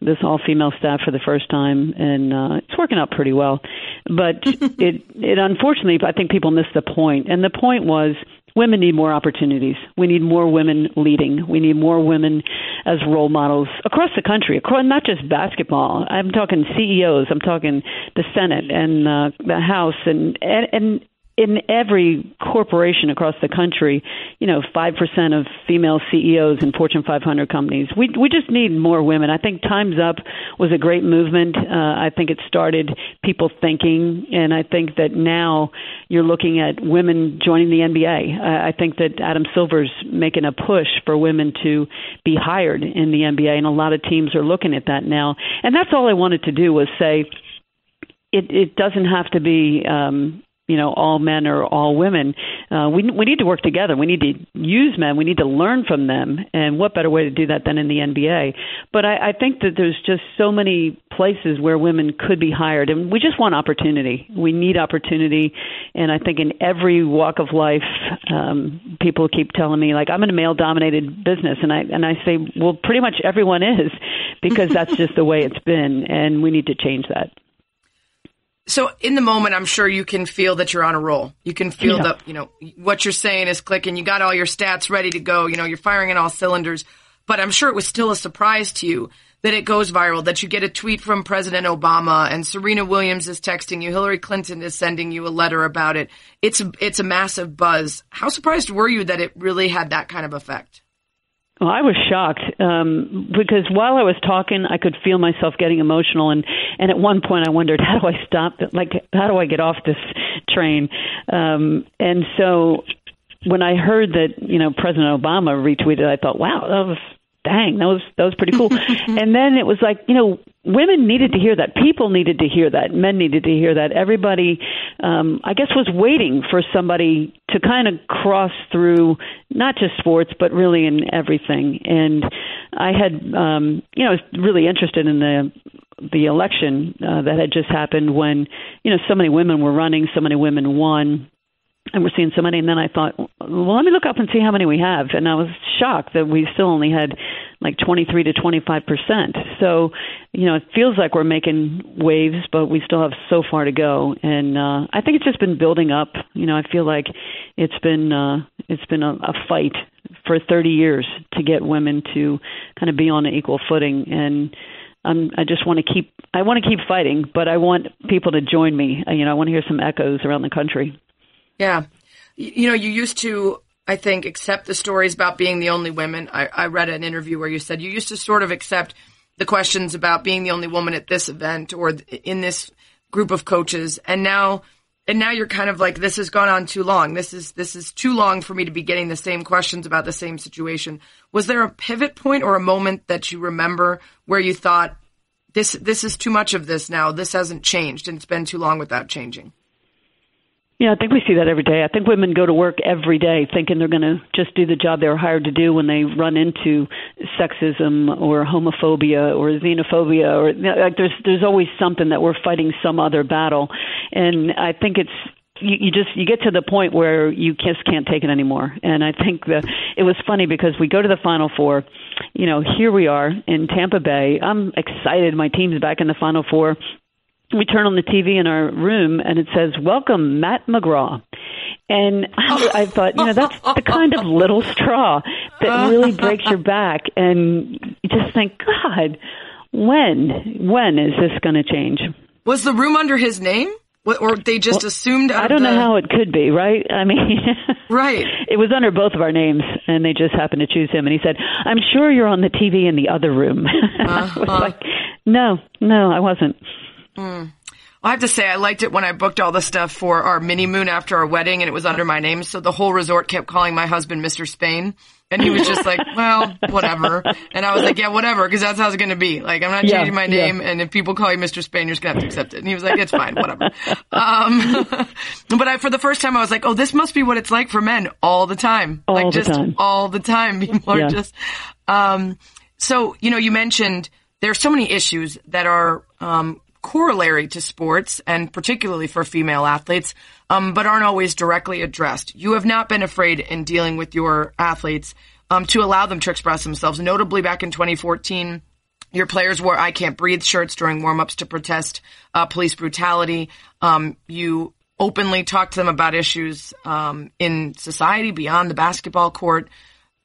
this all female staff for the first time and uh it's working out pretty well but it it unfortunately i think people missed the point and the point was women need more opportunities. We need more women leading. We need more women as role models across the country, across, not just basketball. I'm talking CEOs. I'm talking the Senate and uh, the House and and, and in every corporation across the country, you know, 5% of female CEOs in Fortune 500 companies. We, we just need more women. I think Time's Up was a great movement. Uh, I think it started people thinking, and I think that now you're looking at women joining the NBA. Uh, I think that Adam Silver's making a push for women to be hired in the NBA, and a lot of teams are looking at that now. And that's all I wanted to do was say, it, it doesn't have to be um, you know all men or all women. Uh, we we need to work together. We need to use men. We need to learn from them. And what better way to do that than in the NBA? But I, I think that there's just so many places where women could be hired, and we just want opportunity. We need opportunity, and I think in every walk of life, um, people keep telling me like I'm in a male-dominated business, and I and I say, well, pretty much everyone is, because that's just the way it's been, and we need to change that. So in the moment, I'm sure you can feel that you're on a roll. You can feel yeah. that, you know, what you're saying is clicking. You got all your stats ready to go. You know, you're firing in all cylinders. But I'm sure it was still a surprise to you that it goes viral, that you get a tweet from President Obama and Serena Williams is texting you. Hillary Clinton is sending you a letter about it. It's, it's a massive buzz. How surprised were you that it really had that kind of effect? Well, I was shocked um, because while I was talking, I could feel myself getting emotional, and and at one point I wondered, how do I stop? Like, how do I get off this train? Um, and so when I heard that you know President Obama retweeted, I thought, wow, that was dang, that was that was pretty cool. and then it was like, you know, women needed to hear that, people needed to hear that, men needed to hear that. Everybody, um, I guess, was waiting for somebody to kind of cross through not just sports, but really in everything. And I had, um, you know, I was really interested in the the election uh, that had just happened when you know so many women were running, so many women won and we're seeing so many. And then I thought, well, let me look up and see how many we have. And I was shocked that we still only had like 23 to 25 percent. So, you know, it feels like we're making waves, but we still have so far to go. And uh, I think it's just been building up. You know, I feel like it's been uh, it's been a, a fight for 30 years to get women to kind of be on an equal footing and. Um, I just want to keep. I want to keep fighting, but I want people to join me. You know, I want to hear some echoes around the country. Yeah. You know, you used to, I think, accept the stories about being the only women. I, I read an interview where you said you used to sort of accept the questions about being the only woman at this event or in this group of coaches. And now, and now you're kind of like, this has gone on too long. This is, this is too long for me to be getting the same questions about the same situation. Was there a pivot point or a moment that you remember where you thought, this, this is too much of this now. This hasn't changed and it's been too long without changing? Yeah, I think we see that every day. I think women go to work every day thinking they're going to just do the job they were hired to do when they run into sexism or homophobia or xenophobia or like there's there's always something that we're fighting some other battle. And I think it's you, you just you get to the point where you just can't take it anymore. And I think that it was funny because we go to the Final Four. You know, here we are in Tampa Bay. I'm excited. My team's back in the Final Four we turn on the TV in our room and it says, Welcome, Matt McGraw. And I, I thought, you know, that's the kind of little straw that really breaks your back. And you just think, God, when, when is this going to change? Was the room under his name? Or they just well, assumed? I don't the... know how it could be, right? I mean, right. It was under both of our names, and they just happened to choose him. And he said, "I'm sure you're on the TV in the other room." Uh-huh. I was like, "No, no, I wasn't." Mm. I have to say, I liked it when I booked all the stuff for our mini moon after our wedding and it was under my name. So the whole resort kept calling my husband Mr. Spain. And he was just like, well, whatever. And I was like, yeah, whatever, because that's how it's going to be. Like, I'm not yeah, changing my name. Yeah. And if people call you Mr. Spain, you're just going to have to accept it. And he was like, it's fine, whatever. Um, but I, for the first time, I was like, oh, this must be what it's like for men all the time. All like, the just time. all the time. People yeah. are just, um, so, you know, you mentioned there are so many issues that are, um, corollary to sports and particularly for female athletes, um, but aren't always directly addressed. You have not been afraid in dealing with your athletes um, to allow them to express themselves. Notably, back in 2014, your players wore "I Can't Breathe" shirts during warm-ups to protest uh, police brutality. Um, you openly talk to them about issues um, in society beyond the basketball court.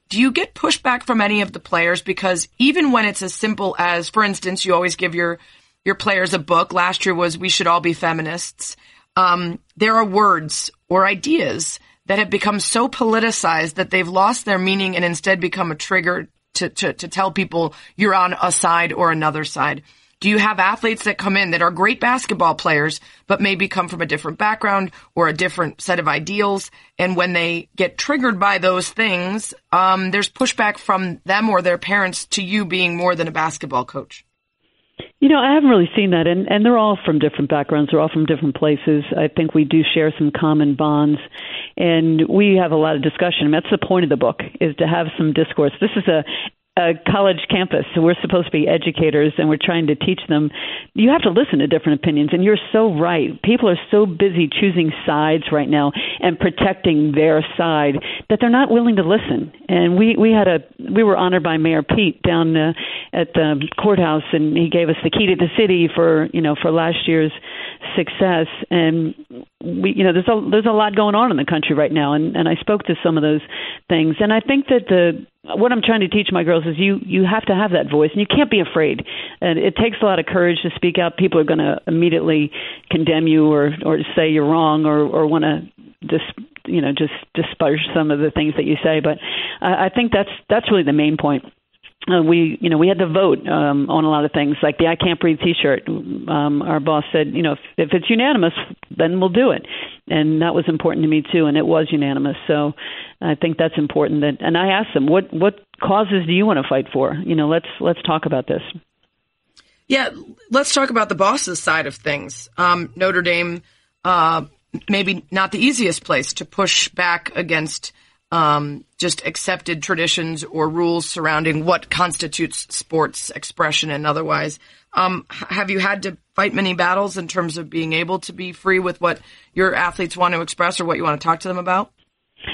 Do you get pushback from any of the players? Because even when it's as simple as, for instance, you always give your your players a book. Last year was "We Should All Be Feminists." Um, there are words or ideas that have become so politicized that they've lost their meaning and instead become a trigger to, to, to tell people you're on a side or another side. Do you have athletes that come in that are great basketball players, but maybe come from a different background or a different set of ideals? And when they get triggered by those things, um, there's pushback from them or their parents to you being more than a basketball coach. You know, I haven't really seen that, and and they're all from different backgrounds. They're all from different places. I think we do share some common bonds, and we have a lot of discussion. that's the point of the book is to have some discourse. This is a a college campus. So we're supposed to be educators and we're trying to teach them. You have to listen to different opinions. And you're so right. People are so busy choosing sides right now and protecting their side that they're not willing to listen. And we, we had a, we were honored by Mayor Pete down uh, at the courthouse and he gave us the key to the city for, you know, for last year's success. And we, you know, there's a, there's a lot going on in the country right now. And, and I spoke to some of those things. And I think that the, what I'm trying to teach my girls is you you have to have that voice and you can't be afraid. And it takes a lot of courage to speak out. People are going to immediately condemn you or or say you're wrong or or want to just you know just disparage some of the things that you say. But I, I think that's that's really the main point uh, we you know we had to vote um, on a lot of things like the I can't breathe T-shirt. Um, our boss said you know if, if it's unanimous then we'll do it, and that was important to me too, and it was unanimous. So I think that's important. That and I asked them what what causes do you want to fight for? You know let's let's talk about this. Yeah, let's talk about the boss's side of things. Um, Notre Dame, uh, maybe not the easiest place to push back against um, just accepted traditions or rules surrounding what constitutes sports expression and otherwise. Um, have you had to fight many battles in terms of being able to be free with what your athletes want to express or what you want to talk to them about?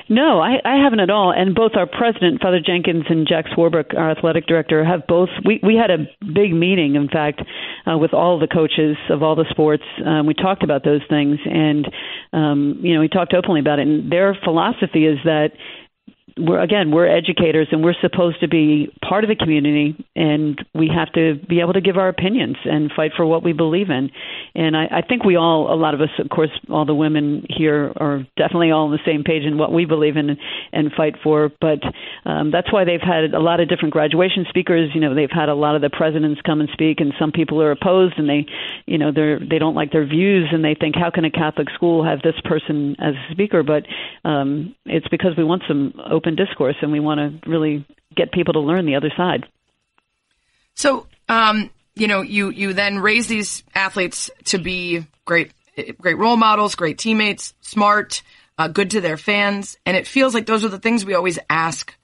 No, I, I haven't at all. And both our president, Father Jenkins, and Jack Swarbrick, our athletic director, have both. We we had a big meeting, in fact, uh, with all the coaches of all the sports. Um, we talked about those things, and um, you know, we talked openly about it. And their philosophy is that we're again we're educators and we're supposed to be part of the community and we have to be able to give our opinions and fight for what we believe in. And I, I think we all a lot of us of course all the women here are definitely all on the same page in what we believe in and fight for. But um, that's why they've had a lot of different graduation speakers. You know they've had a lot of the presidents come and speak and some people are opposed and they you know they're they don't like their views and they think how can a catholic school have this person as a speaker? But um, it's because we want some open open discourse, and we want to really get people to learn the other side. So, um, you know, you you then raise these athletes to be great great role models, great teammates, smart, uh, good to their fans, and it feels like those are the things we always ask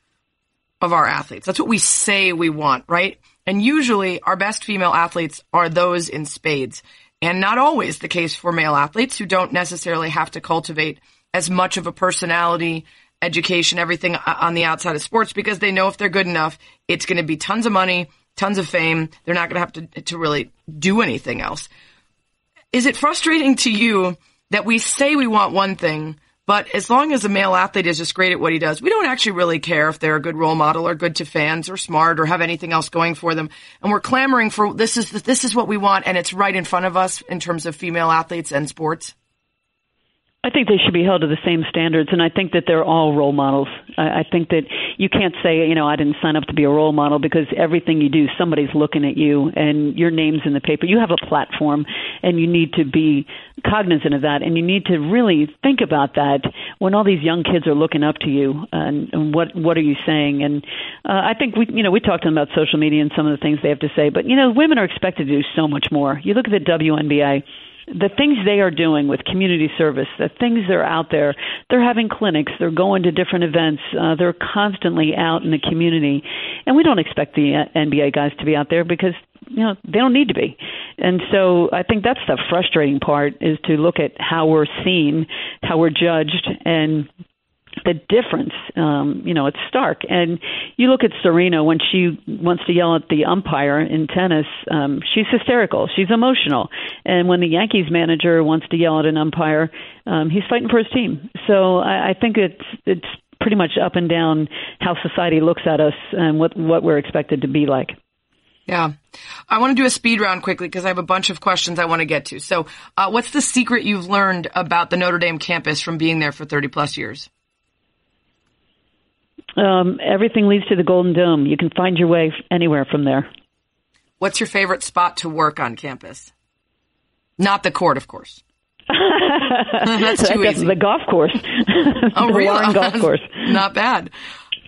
of our athletes. That's what we say we want, right? And usually, our best female athletes are those in spades, and not always the case for male athletes who don't necessarily have to cultivate as much of a personality education, everything on the outside of sports because they know if they're good enough, it's going to be tons of money, tons of fame. They're not going to have to, to really do anything else. Is it frustrating to you that we say we want one thing, but as long as a male athlete is just great at what he does, we don't actually really care if they're a good role model or good to fans or smart or have anything else going for them. And we're clamoring for this is this is what we want, and it's right in front of us in terms of female athletes and sports. I think they should be held to the same standards, and I think that they're all role models. I, think that you can't say, you know, I didn't sign up to be a role model because everything you do, somebody's looking at you, and your name's in the paper. You have a platform, and you need to be cognizant of that, and you need to really think about that when all these young kids are looking up to you, and, and what what are you saying? And uh, I think we, you know, we talked to them about social media and some of the things they have to say, but you know, women are expected to do so much more. You look at the WNBA the things they are doing with community service, the things they're out there, they're having clinics, they're going to different events, uh, they're constantly out in the community, and we don't expect the uh, NBA guys to be out there because you know they don't need to be, and so I think that's the frustrating part is to look at how we're seen, how we're judged, and the difference, um, you know, it's stark. And you look at Serena when she wants to yell at the umpire in tennis, um, she's hysterical, she's emotional. And when the Yankees manager wants to yell at an umpire, um, he's fighting for his team. So I, I think it's it's pretty much up and down how society looks at us and what what we're expected to be like. Yeah. I want to do a speed round quickly because I have a bunch of questions I want to get to. So, uh, what's the secret you've learned about the Notre Dame campus from being there for 30 plus years? Um, everything leads to the Golden Dome. You can find your way anywhere from there. What's your favorite spot to work on campus? Not the court, of course. That's too easy. The golf course. oh, the really? golf course. Not bad.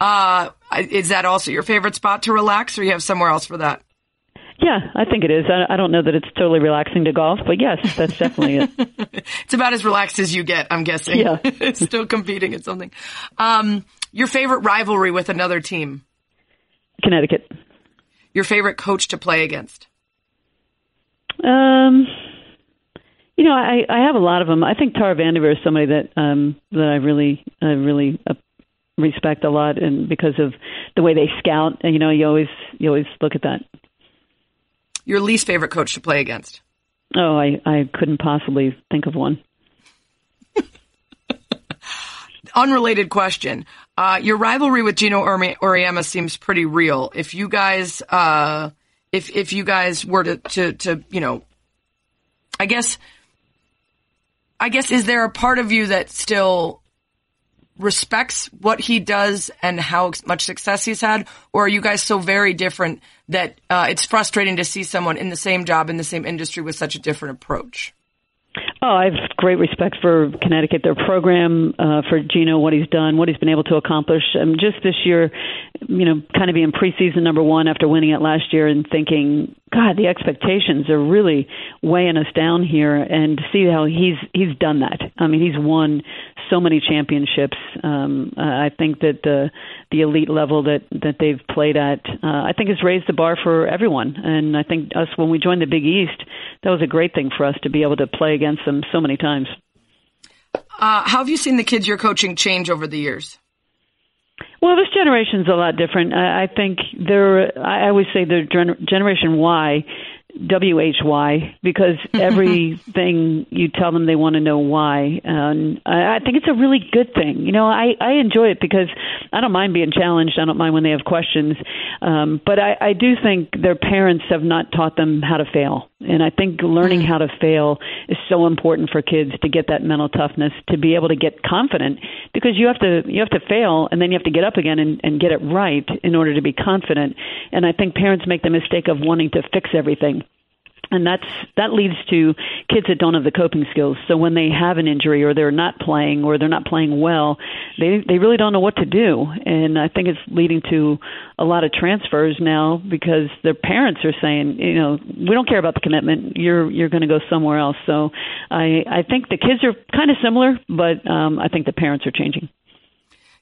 Uh, is that also your favorite spot to relax, or you have somewhere else for that? Yeah, I think it is. I, I don't know that it's totally relaxing to golf, but yes, that's definitely it. it's about as relaxed as you get, I'm guessing. Yeah. it's still competing at something. Um, your favorite rivalry with another team? Connecticut. Your favorite coach to play against? Um, you know, I, I have a lot of them. I think Tara Vanderveer is somebody that um, that I really, I really uh, respect a lot, and because of the way they scout, you know, you always you always look at that. Your least favorite coach to play against? Oh, I I couldn't possibly think of one. Unrelated question. Uh, your rivalry with Geno Auriemma seems pretty real. If you guys, uh, if if you guys were to, to to you know, I guess, I guess, is there a part of you that still respects what he does and how much success he's had, or are you guys so very different that uh, it's frustrating to see someone in the same job in the same industry with such a different approach? Oh, I have great respect for Connecticut, their program, uh, for Geno, what he's done, what he's been able to accomplish. Um, just this year, you know, kind of being preseason number one after winning it last year and thinking, God, the expectations are really weighing us down here, and to see how he's he's done that. I mean, he's won so many championships. Um, I think that the the elite level that that they've played at, uh, I think has raised the bar for everyone. And I think us when we joined the Big East, that was a great thing for us to be able to play against them so many times. Uh, how have you seen the kids you're coaching change over the years? Well, this generation's a lot different. I, I think they're. I always say they're Generation Y WHY because everything you tell them they want to know why. And I, I think it's a really good thing. You know, I, I enjoy it because I don't mind being challenged. I don't mind when they have questions. Um, but I, I do think their parents have not taught them how to fail. And I think learning mm. how to fail is so important for kids to get that mental toughness, to be able to get confident because you have to, you have to fail and then you have to get up again and, and get it right in order to be confident. And I think parents make the mistake of wanting to fix everything and that's that leads to kids that don't have the coping skills. So when they have an injury or they're not playing or they're not playing well, they they really don't know what to do. And I think it's leading to a lot of transfers now because their parents are saying, you know, we don't care about the commitment. You're you're going to go somewhere else. So I I think the kids are kind of similar, but um, I think the parents are changing.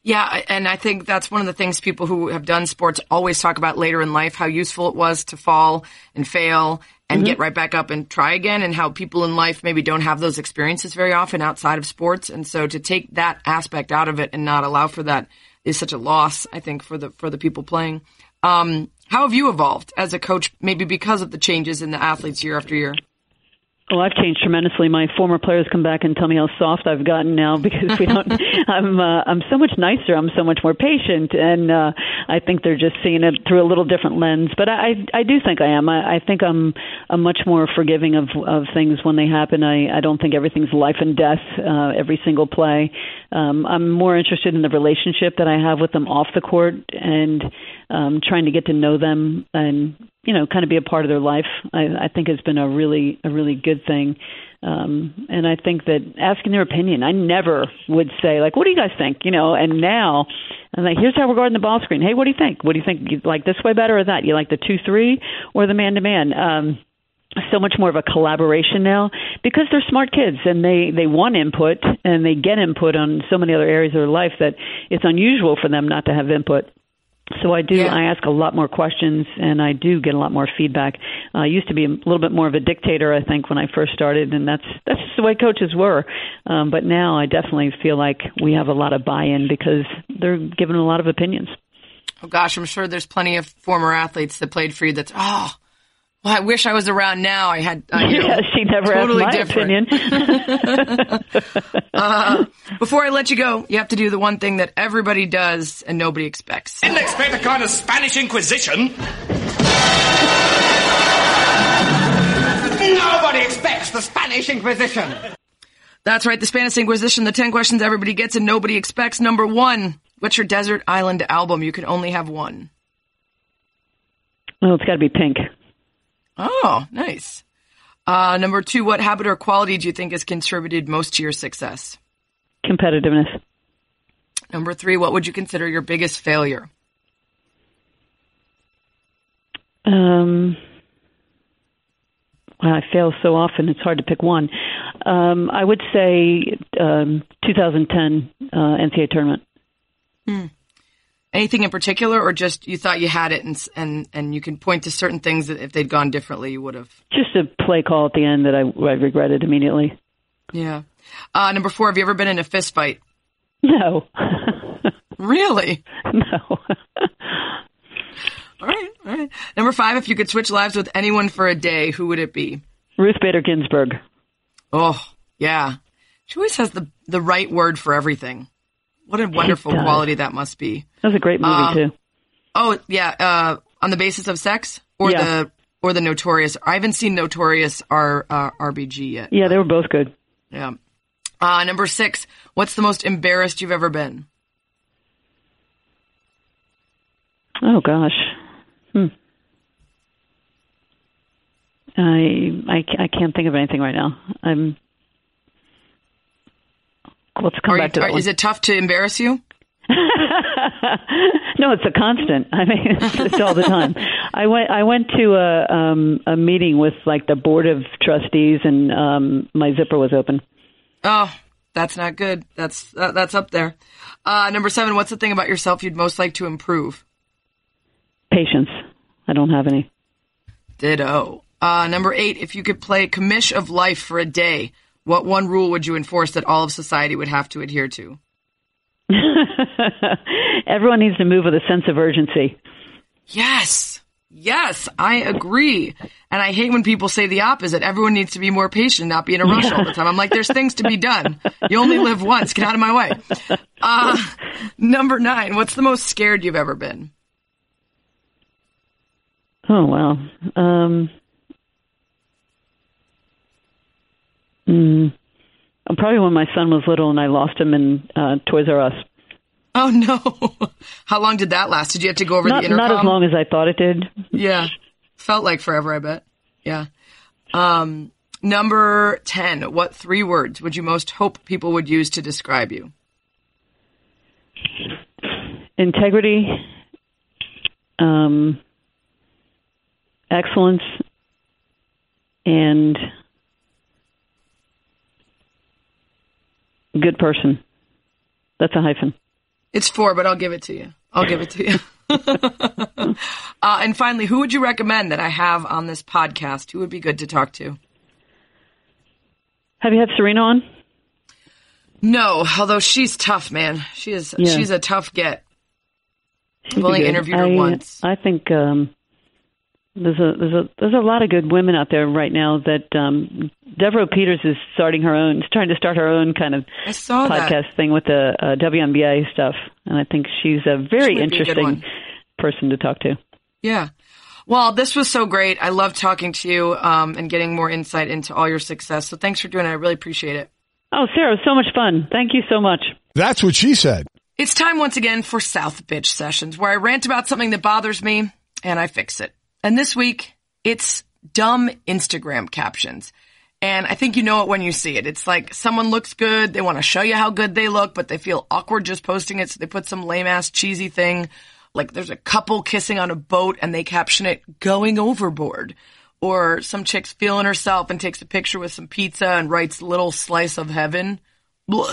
Yeah, and I think that's one of the things people who have done sports always talk about later in life how useful it was to fall and fail and mm-hmm. get right back up and try again and how people in life maybe don't have those experiences very often outside of sports and so to take that aspect out of it and not allow for that is such a loss I think for the for the people playing. Um, how have you evolved as a coach maybe because of the changes in the athletes year after year? Well, I've changed tremendously. My former players come back and tell me how soft I've gotten now because we don't. I'm uh, I'm so much nicer. I'm so much more patient, and uh, I think they're just seeing it through a little different lens. But I I do think I am. I, I think I'm I'm much more forgiving of of things when they happen. I I don't think everything's life and death uh, every single play. Um, I'm more interested in the relationship that I have with them off the court and um, trying to get to know them and you know kind of be a part of their life. I, I think has been a really a really good thing. Um, and I think that asking their opinion, I never would say like, "What do you guys think?" You know. And now, I'm like, "Here's how we're guarding the ball screen. Hey, what do you think? What do you think? You like this way better or that? You like the two three or the man to man?" Um, so much more of a collaboration now because they're smart kids and they they want input and they get input on so many other areas of their life that it's unusual for them not to have input So I do. Yeah. I ask a lot more questions, and I do get a lot more feedback. Uh, I used to be a little bit more of a dictator, I think, when I first started, and that's that's just the way coaches were. Um, but now I definitely feel like we have a lot of buy-in because they're given a lot of opinions. Oh gosh, I'm sure there's plenty of former athletes that played for you. That's oh, well, I wish I was around now. I had uh, you know, yeah, she never totally asked my different. opinion. Before I let you go, you have to do the one thing that everybody does and nobody expects. Didn't expect a kind of Spanish Inquisition. Nobody expects the Spanish Inquisition. That's right, the Spanish Inquisition, the 10 questions everybody gets and nobody expects. Number one, what's your desert island album? You can only have one. oh, it's got to be pink. Oh, nice. Uh, number two, what habit or quality do you think has contributed most to your success? Competitiveness. Number three, what would you consider your biggest failure? Um, well, I fail so often; it's hard to pick one. Um, I would say um, 2010 uh, NCAA tournament. Anything in particular, or just you thought you had it and and and you can point to certain things that if they'd gone differently, you would have. Just a play call at the end that I, I regretted immediately. Yeah. Uh, number four, have you ever been in a fist fight? No, Really? no. All right, all right. Number five, if you could switch lives with anyone for a day, who would it be? Ruth Bader Ginsburg. Oh, yeah. She always has the the right word for everything. What a wonderful quality that must be. That was a great movie Uh, too. Oh, yeah. Uh, on the basis of sex or Yeah. the or the Notorious. I haven't seen Notorious R uh, RBG yet. Yeah, they were both good. Yeah. Uh, number six. What's the most embarrassed you've ever been? Oh gosh. Hmm. I, I I can't think of anything right now. I'm. Let's come Are back to that are, is it tough to embarrass you? no, it's a constant. I mean, it's, it's all the time. I went. I went to a um, a meeting with like the board of trustees, and um, my zipper was open. Oh, that's not good. That's uh, that's up there. Uh, number seven. What's the thing about yourself you'd most like to improve? Patience. I don't have any. Ditto. Uh, number eight. If you could play commish of life for a day, what one rule would you enforce that all of society would have to adhere to? Everyone needs to move with a sense of urgency. Yes. Yes, I agree. And I hate when people say the opposite. Everyone needs to be more patient, not be in a rush all the time. I'm like, there's things to be done. You only live once. Get out of my way. Uh, number nine. What's the most scared you've ever been? Oh wow. Um, mm, probably when my son was little and I lost him in uh, Toys R Us. Oh no. How long did that last? Did you have to go over Not the intercom? not as long as I thought it did. Yeah. Felt like forever, I bet. Yeah. Um, number 10. What three words would you most hope people would use to describe you? Integrity, um, excellence, and good person. That's a hyphen. It's four, but I'll give it to you. I'll give it to you. uh, and finally, who would you recommend that I have on this podcast? Who would be good to talk to? Have you had Serena on? No, although she's tough, man. She is. Yeah. She's a tough get. She'd I've only good. interviewed her I, once. I think um, there's a there's a there's a lot of good women out there right now. That um, Deborah Peters is starting her own, trying to start her own kind of I saw that. podcast thing with the uh, WNBA stuff, and I think she's a very She would be a interesting person to talk to. Yeah. Well, this was so great. I love talking to you um, and getting more insight into all your success. So thanks for doing it. I really appreciate it. Oh, Sarah, it was so much fun. Thank you so much. That's what she said. It's time once again for South Bitch Sessions, where I rant about something that bothers me and I fix it. And this week, it's dumb Instagram captions. And I think you know it when you see it. It's like someone looks good, they want to show you how good they look, but they feel awkward just posting it, so they put some lame ass cheesy thing. Like there's a couple kissing on a boat and they caption it going overboard. Or some chick's feeling herself and takes a picture with some pizza and writes little slice of heaven. Blah.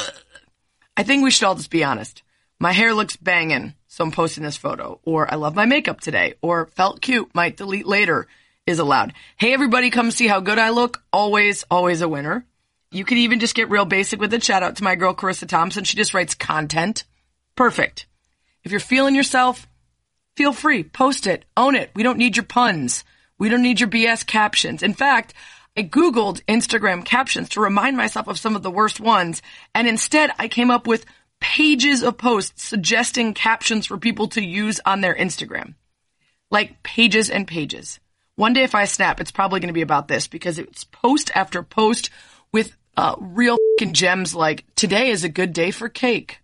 I think we should all just be honest. My hair looks banging, so I'm posting this photo. Or I love my makeup today. Or felt cute, might delete later is allowed. Hey, everybody, come see how good I look. Always, always a winner. You could even just get real basic with it. Shout out to my girl, Charissa Thompson. She just writes content. Perfect. If you're feeling yourself, feel free. Post it. Own it. We don't need your puns. We don't need your BS captions. In fact, I Googled Instagram captions to remind myself of some of the worst ones. And instead, I came up with pages of posts suggesting captions for people to use on their Instagram. Like pages and pages. One day if I snap, it's probably going to be about this because it's post after post with uh, real gems like today is a good day for cake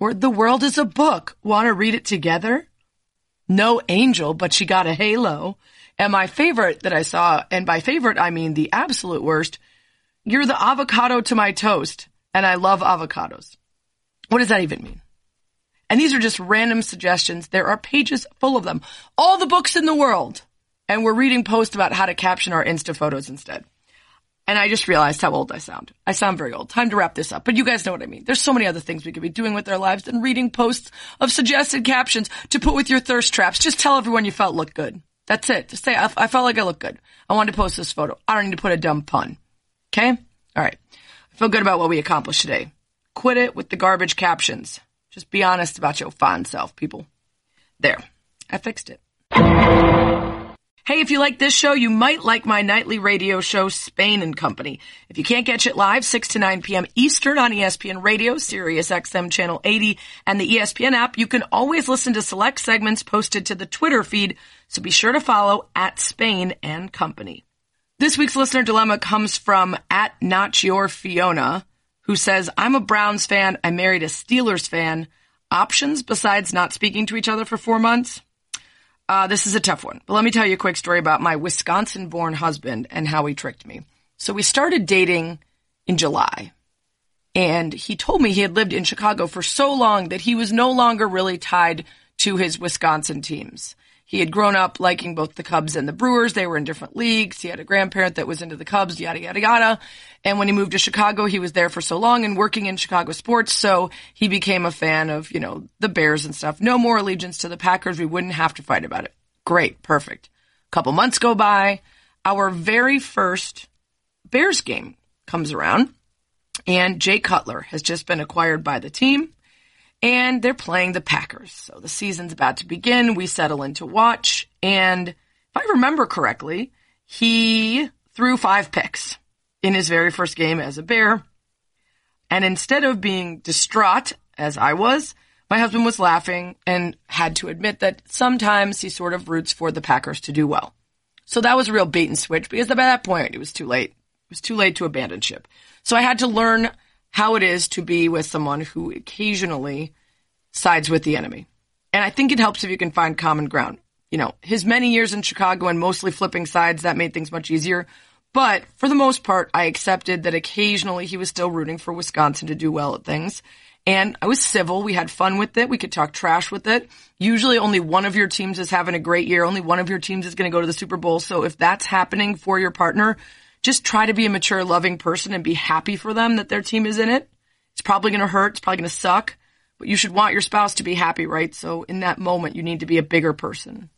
or the world is a book. Want to read it together? No angel, but she got a halo. And my favorite that I saw, and by favorite, I mean the absolute worst. You're the avocado to my toast. And I love avocados. What does that even mean? And these are just random suggestions. There are pages full of them. All the books in the world. And we're reading posts about how to caption our Insta photos instead. And I just realized how old I sound. I sound very old. Time to wrap this up. But you guys know what I mean. There's so many other things we could be doing with our lives than reading posts of suggested captions to put with your thirst traps. Just tell everyone you felt look good. That's it. Just say, I, I felt like I look good. I wanted to post this photo. I don't need to put a dumb pun. Okay? All right. I feel good about what we accomplished today. Quit it with the garbage captions. Just be honest about your fine self, people. There. I fixed it. Hey, if you like this show, you might like my nightly radio show, Spain and Company. If you can't catch it live, 6 to 9 p.m. Eastern on ESPN Radio, Sirius XM Channel 80, and the ESPN app, you can always listen to select segments posted to the Twitter feed, so be sure to follow at Spain and Company. This week's listener dilemma comes from at Not Your Fiona, who says, I'm a Browns fan. I married a Steelers fan. Options besides not speaking to each other for four months? Uh, this is a tough one, but let me tell you a quick story about my Wisconsin born husband and how he tricked me. So we started dating in July and he told me he had lived in Chicago for so long that he was no longer really tied to his Wisconsin teams. He had grown up liking both the Cubs and the Brewers. They were in different leagues. He had a grandparent that was into the Cubs, yada, yada, yada. And when he moved to Chicago, he was there for so long and working in Chicago sports. So he became a fan of, you know, the Bears and stuff. No more allegiance to the Packers. We wouldn't have to fight about it. Great. Perfect. A couple months go by. Our very first Bears game comes around and Jay Cutler has just been acquired by the team and they're playing the Packers. So the season's about to begin. We settle in to watch. And if I remember correctly, he threw five picks in his very first game as a Bear. And instead of being distraught, as I was, my husband was laughing and had to admit that sometimes he sort of roots for the Packers to do well. So that was a real bait and switch because by that point it was too late. It was too late to abandon ship. So I had to learn how it is to be with someone who occasionally sides with the enemy. And I think it helps if you can find common ground. You know, his many years in Chicago and mostly flipping sides, that made things much easier. But for the most part, I accepted that occasionally he was still rooting for Wisconsin to do well at things. And I was civil. We had fun with it. We could talk trash with it. Usually only one of your teams is having a great year. Only one of your teams is going to go to the Super Bowl. So if that's happening for your partner, just try to be a mature, loving person and be happy for them that their team is in it. It's probably going to hurt. It's probably going to suck, but you should want your spouse to be happy, right? So in that moment, you need to be a bigger person.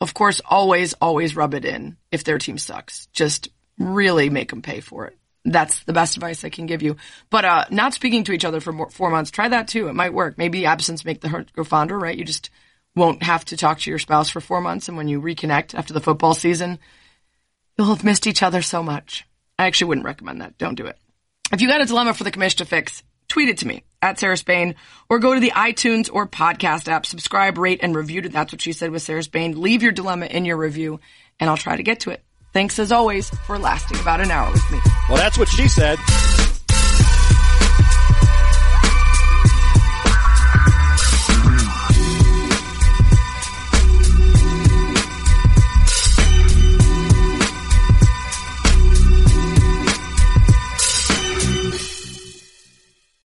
Of course, always, always rub it in if their team sucks. Just really make them pay for it. That's the best advice I can give you. But uh, not speaking to each other for more, four months, try that too. It might work. Maybe absence make the heart grow fonder, right? You just won't have to talk to your spouse for four months, and when you reconnect after the football season, You'll have missed each other so much. I actually wouldn't recommend that. Don't do it. If you got a dilemma for the commission to fix, tweet it to me at Sarah Spain or go to the iTunes or podcast app, subscribe, rate, and review to That's What She Said with Sarah Spain. Leave your dilemma in your review and I'll try to get to it. Thanks as always for lasting about an hour with me. Well, that's what she said.